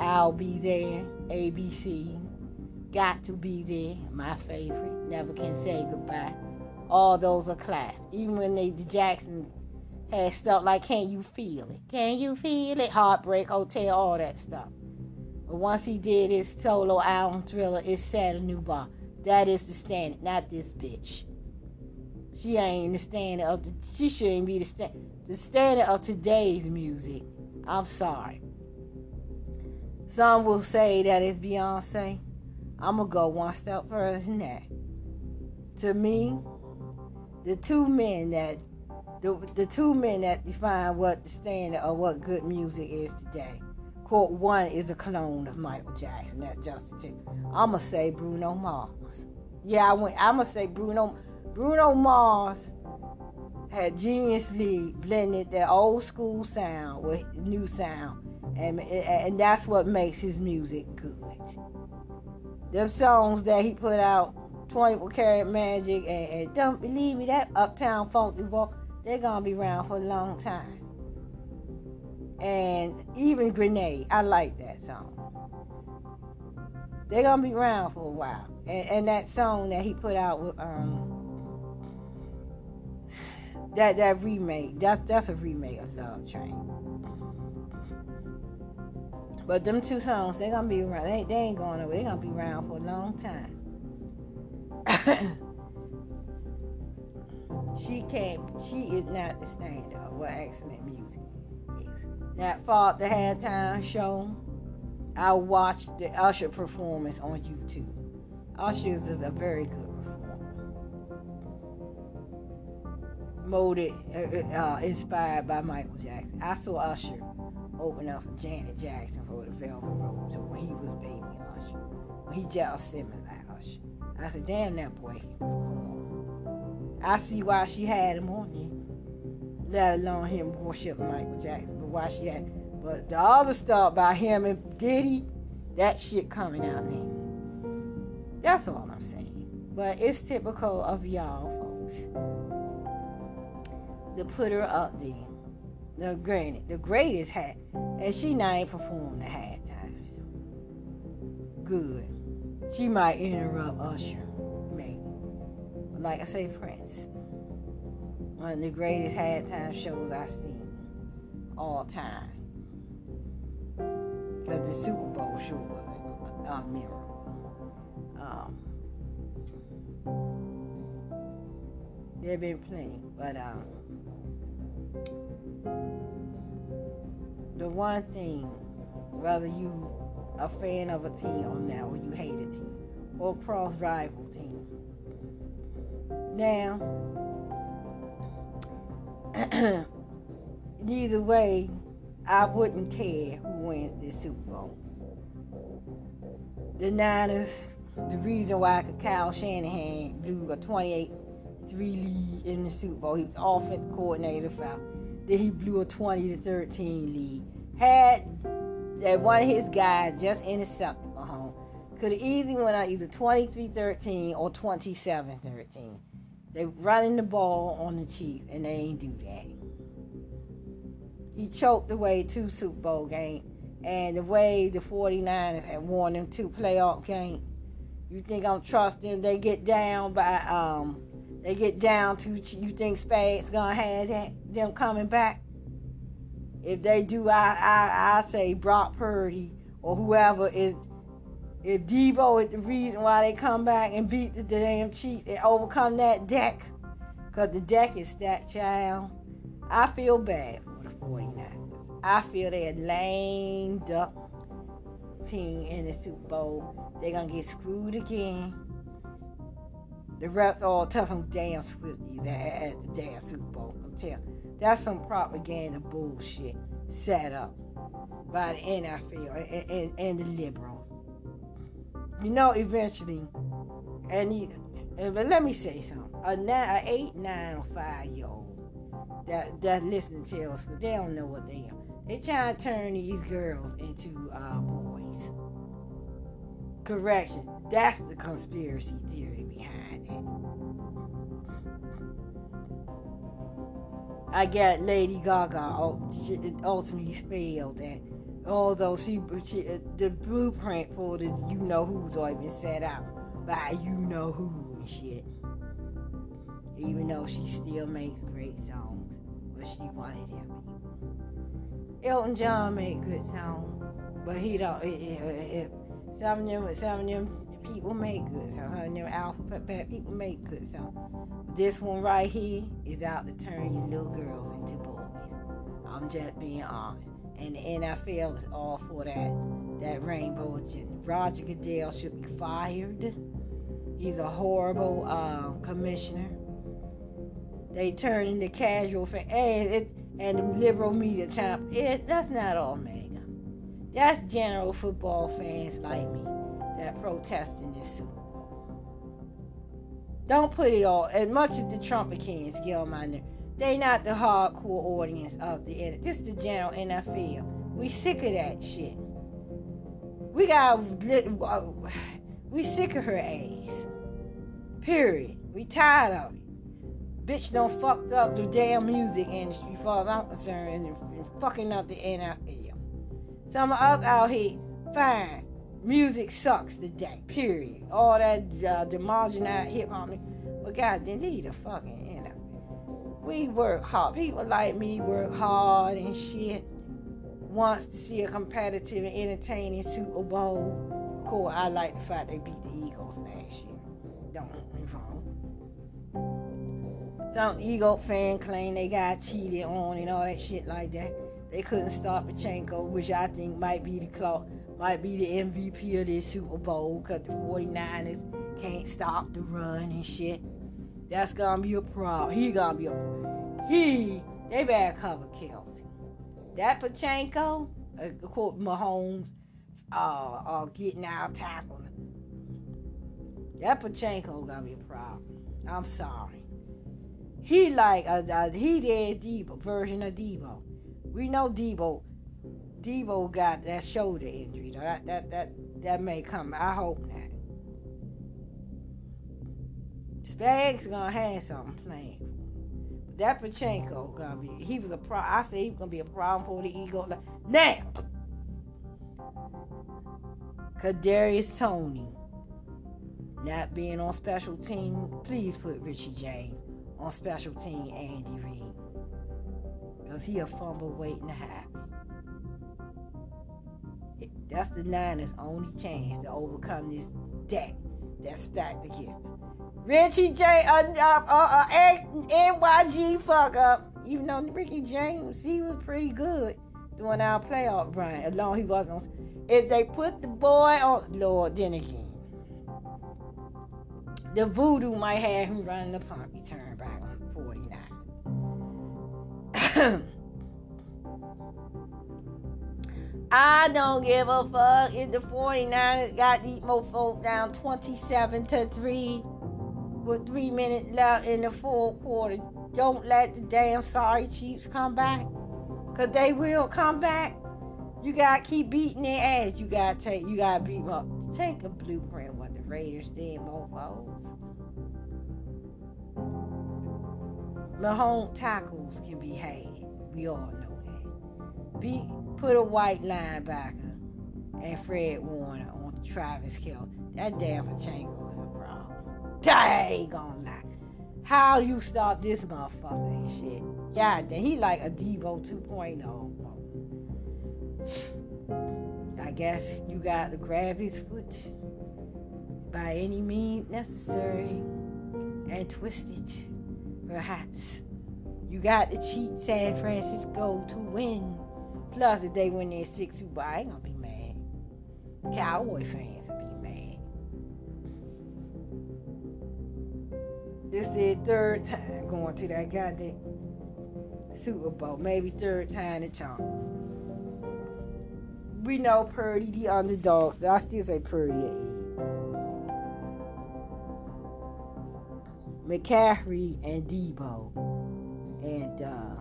I'll Be There, ABC, Got to be there, my favorite. Never can say goodbye. All those are class. Even when they the Jackson had stuff like Can You Feel It? Can You Feel It? Heartbreak Hotel, all that stuff. But once he did his solo album thriller, it set a new bar. That is the standard, not this bitch. She ain't the standard of the, she shouldn't be the stand the standard of today's music. I'm sorry. Some will say that it's Beyonce. I'm gonna go one step further than that. To me, the two men that the, the two men that define what the standard of what good music is today. Quote one is a clone of Michael Jackson. That's Justin Timberlake. I'ma say Bruno Mars. Yeah, I went. I'ma say Bruno. Bruno Mars had geniusly blended that old school sound with new sound, and and that's what makes his music good. Them songs that he put out, 24 Karat Magic and, and Don't Believe Me, that Uptown Funky Walk, they're gonna be around for a long time. And even Grenade, I like that song. They're gonna be around for a while. And, and that song that he put out with um that that remake, that's that's a remake of Love Train. But them two songs, they're gonna be around. They, they ain't going away. They're gonna be around for a long time. she can't. She is not the standard of what excellent music is. That fought the halftime show. I watched the Usher performance on YouTube. Usher is a, a very good molded, uh, uh, inspired by Michael Jackson. I saw Usher open up for Janet Jackson for the Velvet Rope. So when he was baby Usher, when he just similar like Usher, I said, "Damn, that boy can perform." I see why she had him on there, let alone him worship Michael Jackson. But why she had, but the other stuff by him and Diddy, that shit coming out now. That's all I'm saying. But it's typical of y'all folks to put her up there. Now, granted, the greatest hat, and she not even performed the halftime Good. She might interrupt Usher, maybe. But like I say, Prince, one of the greatest halftime shows I've seen all time. Because the Super Bowl show was a, a miracle. Um, they've been playing, but um, the one thing, whether you a fan of a team or or you hate a team, or cross rival team. Now, either way, I wouldn't care who wins this Super Bowl. The Niners, the reason why Kyle Shanahan blew a 28 3 lead in the Super Bowl, he was offensive coordinator for then he blew a 20 to 13 lead. Had that one of his guys just intercepted Mahomes. Could have easily went out either 23-13 or 27-13. They running the ball on the Chiefs, and they ain't do that. He choked away two Super Bowl games, and the way the 49ers had won them two playoff games. You think I'm trusting they get down by um they get down to you think Spags gonna have that, them coming back? If they do, I I I say Brock Purdy or whoever is. If Deebo is the reason why they come back and beat the damn Chiefs and overcome that deck, because the deck is that child, I feel bad for the 49ers. I feel they're lame duck team in the Super Bowl. They're going to get screwed again. The reps all tell them damn Swifties at, at the damn Super Bowl. I'm telling that's some propaganda bullshit set up by the NFL and, and, and the liberals. You know, eventually, and, you, and but let me say something: a, nine, a eight, nine, or five year old that that listen to us, but they don't know what they are. They trying to turn these girls into uh, boys. Correction. That's the conspiracy theory behind. I got Lady Gaga ultimately failed at Although she, she uh, the blueprint for the you know who's already been set out by you know who and shit. Even though she still makes great songs, but she wanted him. Elton John made good songs, but he don't. It, it, it, some of them, some of them people make good songs. I them alphabet people make good songs. This one right here is out to turn your little girls into boys. I'm just being honest. And the NFL is all for that that rainbow agenda. Roger Goodell should be fired. He's a horrible uh, commissioner. They turn into casual fan, and, it, and the liberal media champ. It that's not all mega. That's general football fans like me that protest in this Super. Don't put it all. As much as the Trumpicans get on my they not the hardcore audience of the this is the general NFL. We sick of that shit. We got we sick of her ass. Period. We tired of it. Bitch don't fucked up the damn music industry, far as I'm concerned, and fucking up the NFL. Some of us out here, fine. Music sucks today. Period. All that uh, demarginized hip hop, but God, they need a fucking NFL. We work hard. People like me work hard and shit. Wants to see a competitive and entertaining Super Bowl. Of course, I like the fact they beat the Eagles last year. Don't get me wrong. Some Eagle fan claim they got cheated on and all that shit like that. They couldn't stop Pacheco, which I think might be the clock, might be the MVP of this Super Bowl because the 49ers can't stop the run and shit. That's gonna be a problem. He gonna be a he. They better cover Kelce. That Pacheco, uh, quote Mahomes, uh, uh, getting out tackling. That Pacheco gonna be a problem. I'm sorry. He like a, a he did Deebo version of Deebo. We know Deebo. Deebo got that shoulder injury. That that that that may come. I hope not. Spags gonna have something planned. That Pacheco gonna be. He was a pro. I say he was gonna be a problem for the Eagles. Now, Kadarius Toney not being on special team. Please put Richie James on special team. Andy Reid. Because he a fumble waiting to happen. That's the Niners' only chance to overcome this deck that's stacked together. Richie J, uh, uh, uh, uh, NYG fuck up. Even though Ricky James, he was pretty good doing our playoff run. As long as he wasn't on. If they put the boy on, Lord, then again. The voodoo might have him running the punt return back on 49. I don't give a fuck if the 49ers got these mofos down 27 to 3 with three minutes left in the fourth quarter. Don't let the damn sorry Chiefs come back. Cause they will come back. You gotta keep beating their ass. You gotta take you gotta beat them up. Take a blueprint what the Raiders did, mofos. Mahomes tackles can be had. We all know that. Be put a white linebacker uh, and Fred Warner on Travis Kelce. That damn Pacheco is a problem. Dang gonna lie. How you stop this motherfucker and shit? God damn, he like a Deebo 2.0. I guess you got to grab his foot by any means necessary and twist it. Perhaps you got to cheat San Francisco to win. Plus, if they win their six Super Bowl, I ain't gonna be mad. Cowboy fans will be mad. This is their third time going to that goddamn Super Bowl. Maybe third time to chomp. We know Purdy, the underdog. I still say Purdy McCaffrey and Deebo and uh,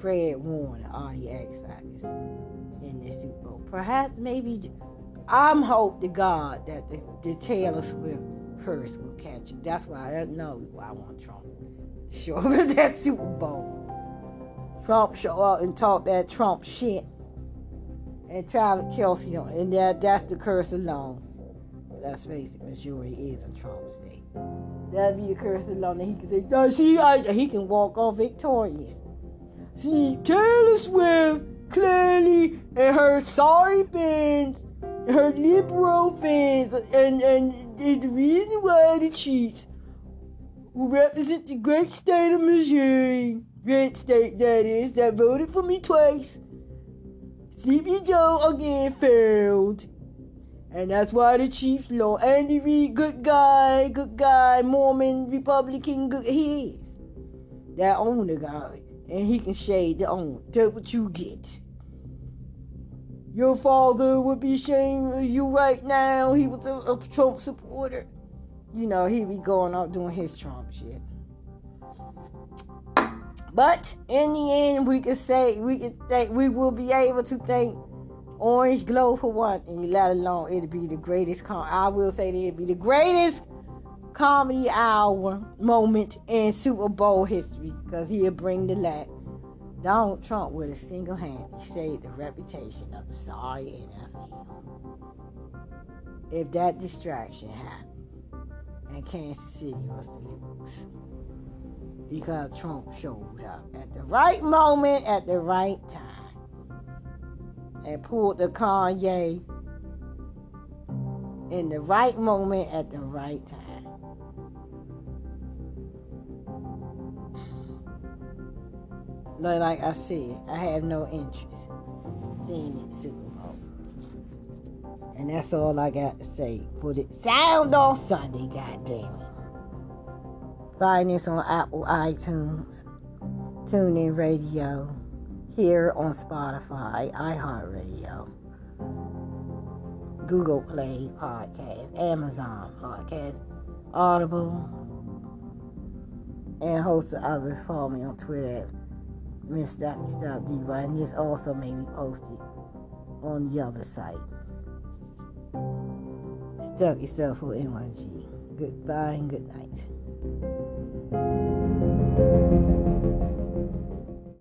Fred Warner all the X Factors in this Super Bowl. Perhaps, maybe, I'm hope to God that the, the Taylor Swift curse will catch him. That's why I don't know why I want Trump. Sure, that Super Bowl. Trump show up and talk that Trump shit. and Travis Kelce on, and that that's the curse alone. Let's face it, majority is in Trump state. That'd be the curse alone, and he can say, "No, see, I, he can walk off victorious." See, Taylor Swift clearly and her sorry fans, her liberal fans, and and, and the reason why the Chiefs who represent the great state of Missouri, great state that is, that voted for me twice. Sleepy Joe again failed. And that's why the Chiefs lost. Andy Reid, good guy, good guy, Mormon, Republican, good he is. That owner guy. And he can shade owner. That's what you get. Your father would be ashamed of you right now. He was a, a Trump supporter you know, he be going out doing his Trump shit. But in the end, we can say we could think we will be able to thank Orange Glow for one, and let alone it'll be the greatest. Com- I will say that it'll be the greatest comedy hour moment in Super Bowl history because he'll bring the light. Donald Trump with a single hand he saved the reputation of the sorry NFL. If that distraction happened and Kansas City was to lose. Because Trump showed up at the right moment, at the right time, and pulled the Kanye in the right moment at the right time. Like I said, I have no interest seeing it Super Bowl. And that's all I got to say. Put it sound on Sunday, goddamn it. Find this on Apple iTunes, TuneIn Radio, here on Spotify, iHeartRadio, Google Play Podcast, Amazon Podcast, Audible, and host of others. Follow me on Twitter Missed Miss Dr. Style Diva, and this also may be posted on the other site. Stuff yourself for NYG. Goodbye and good night.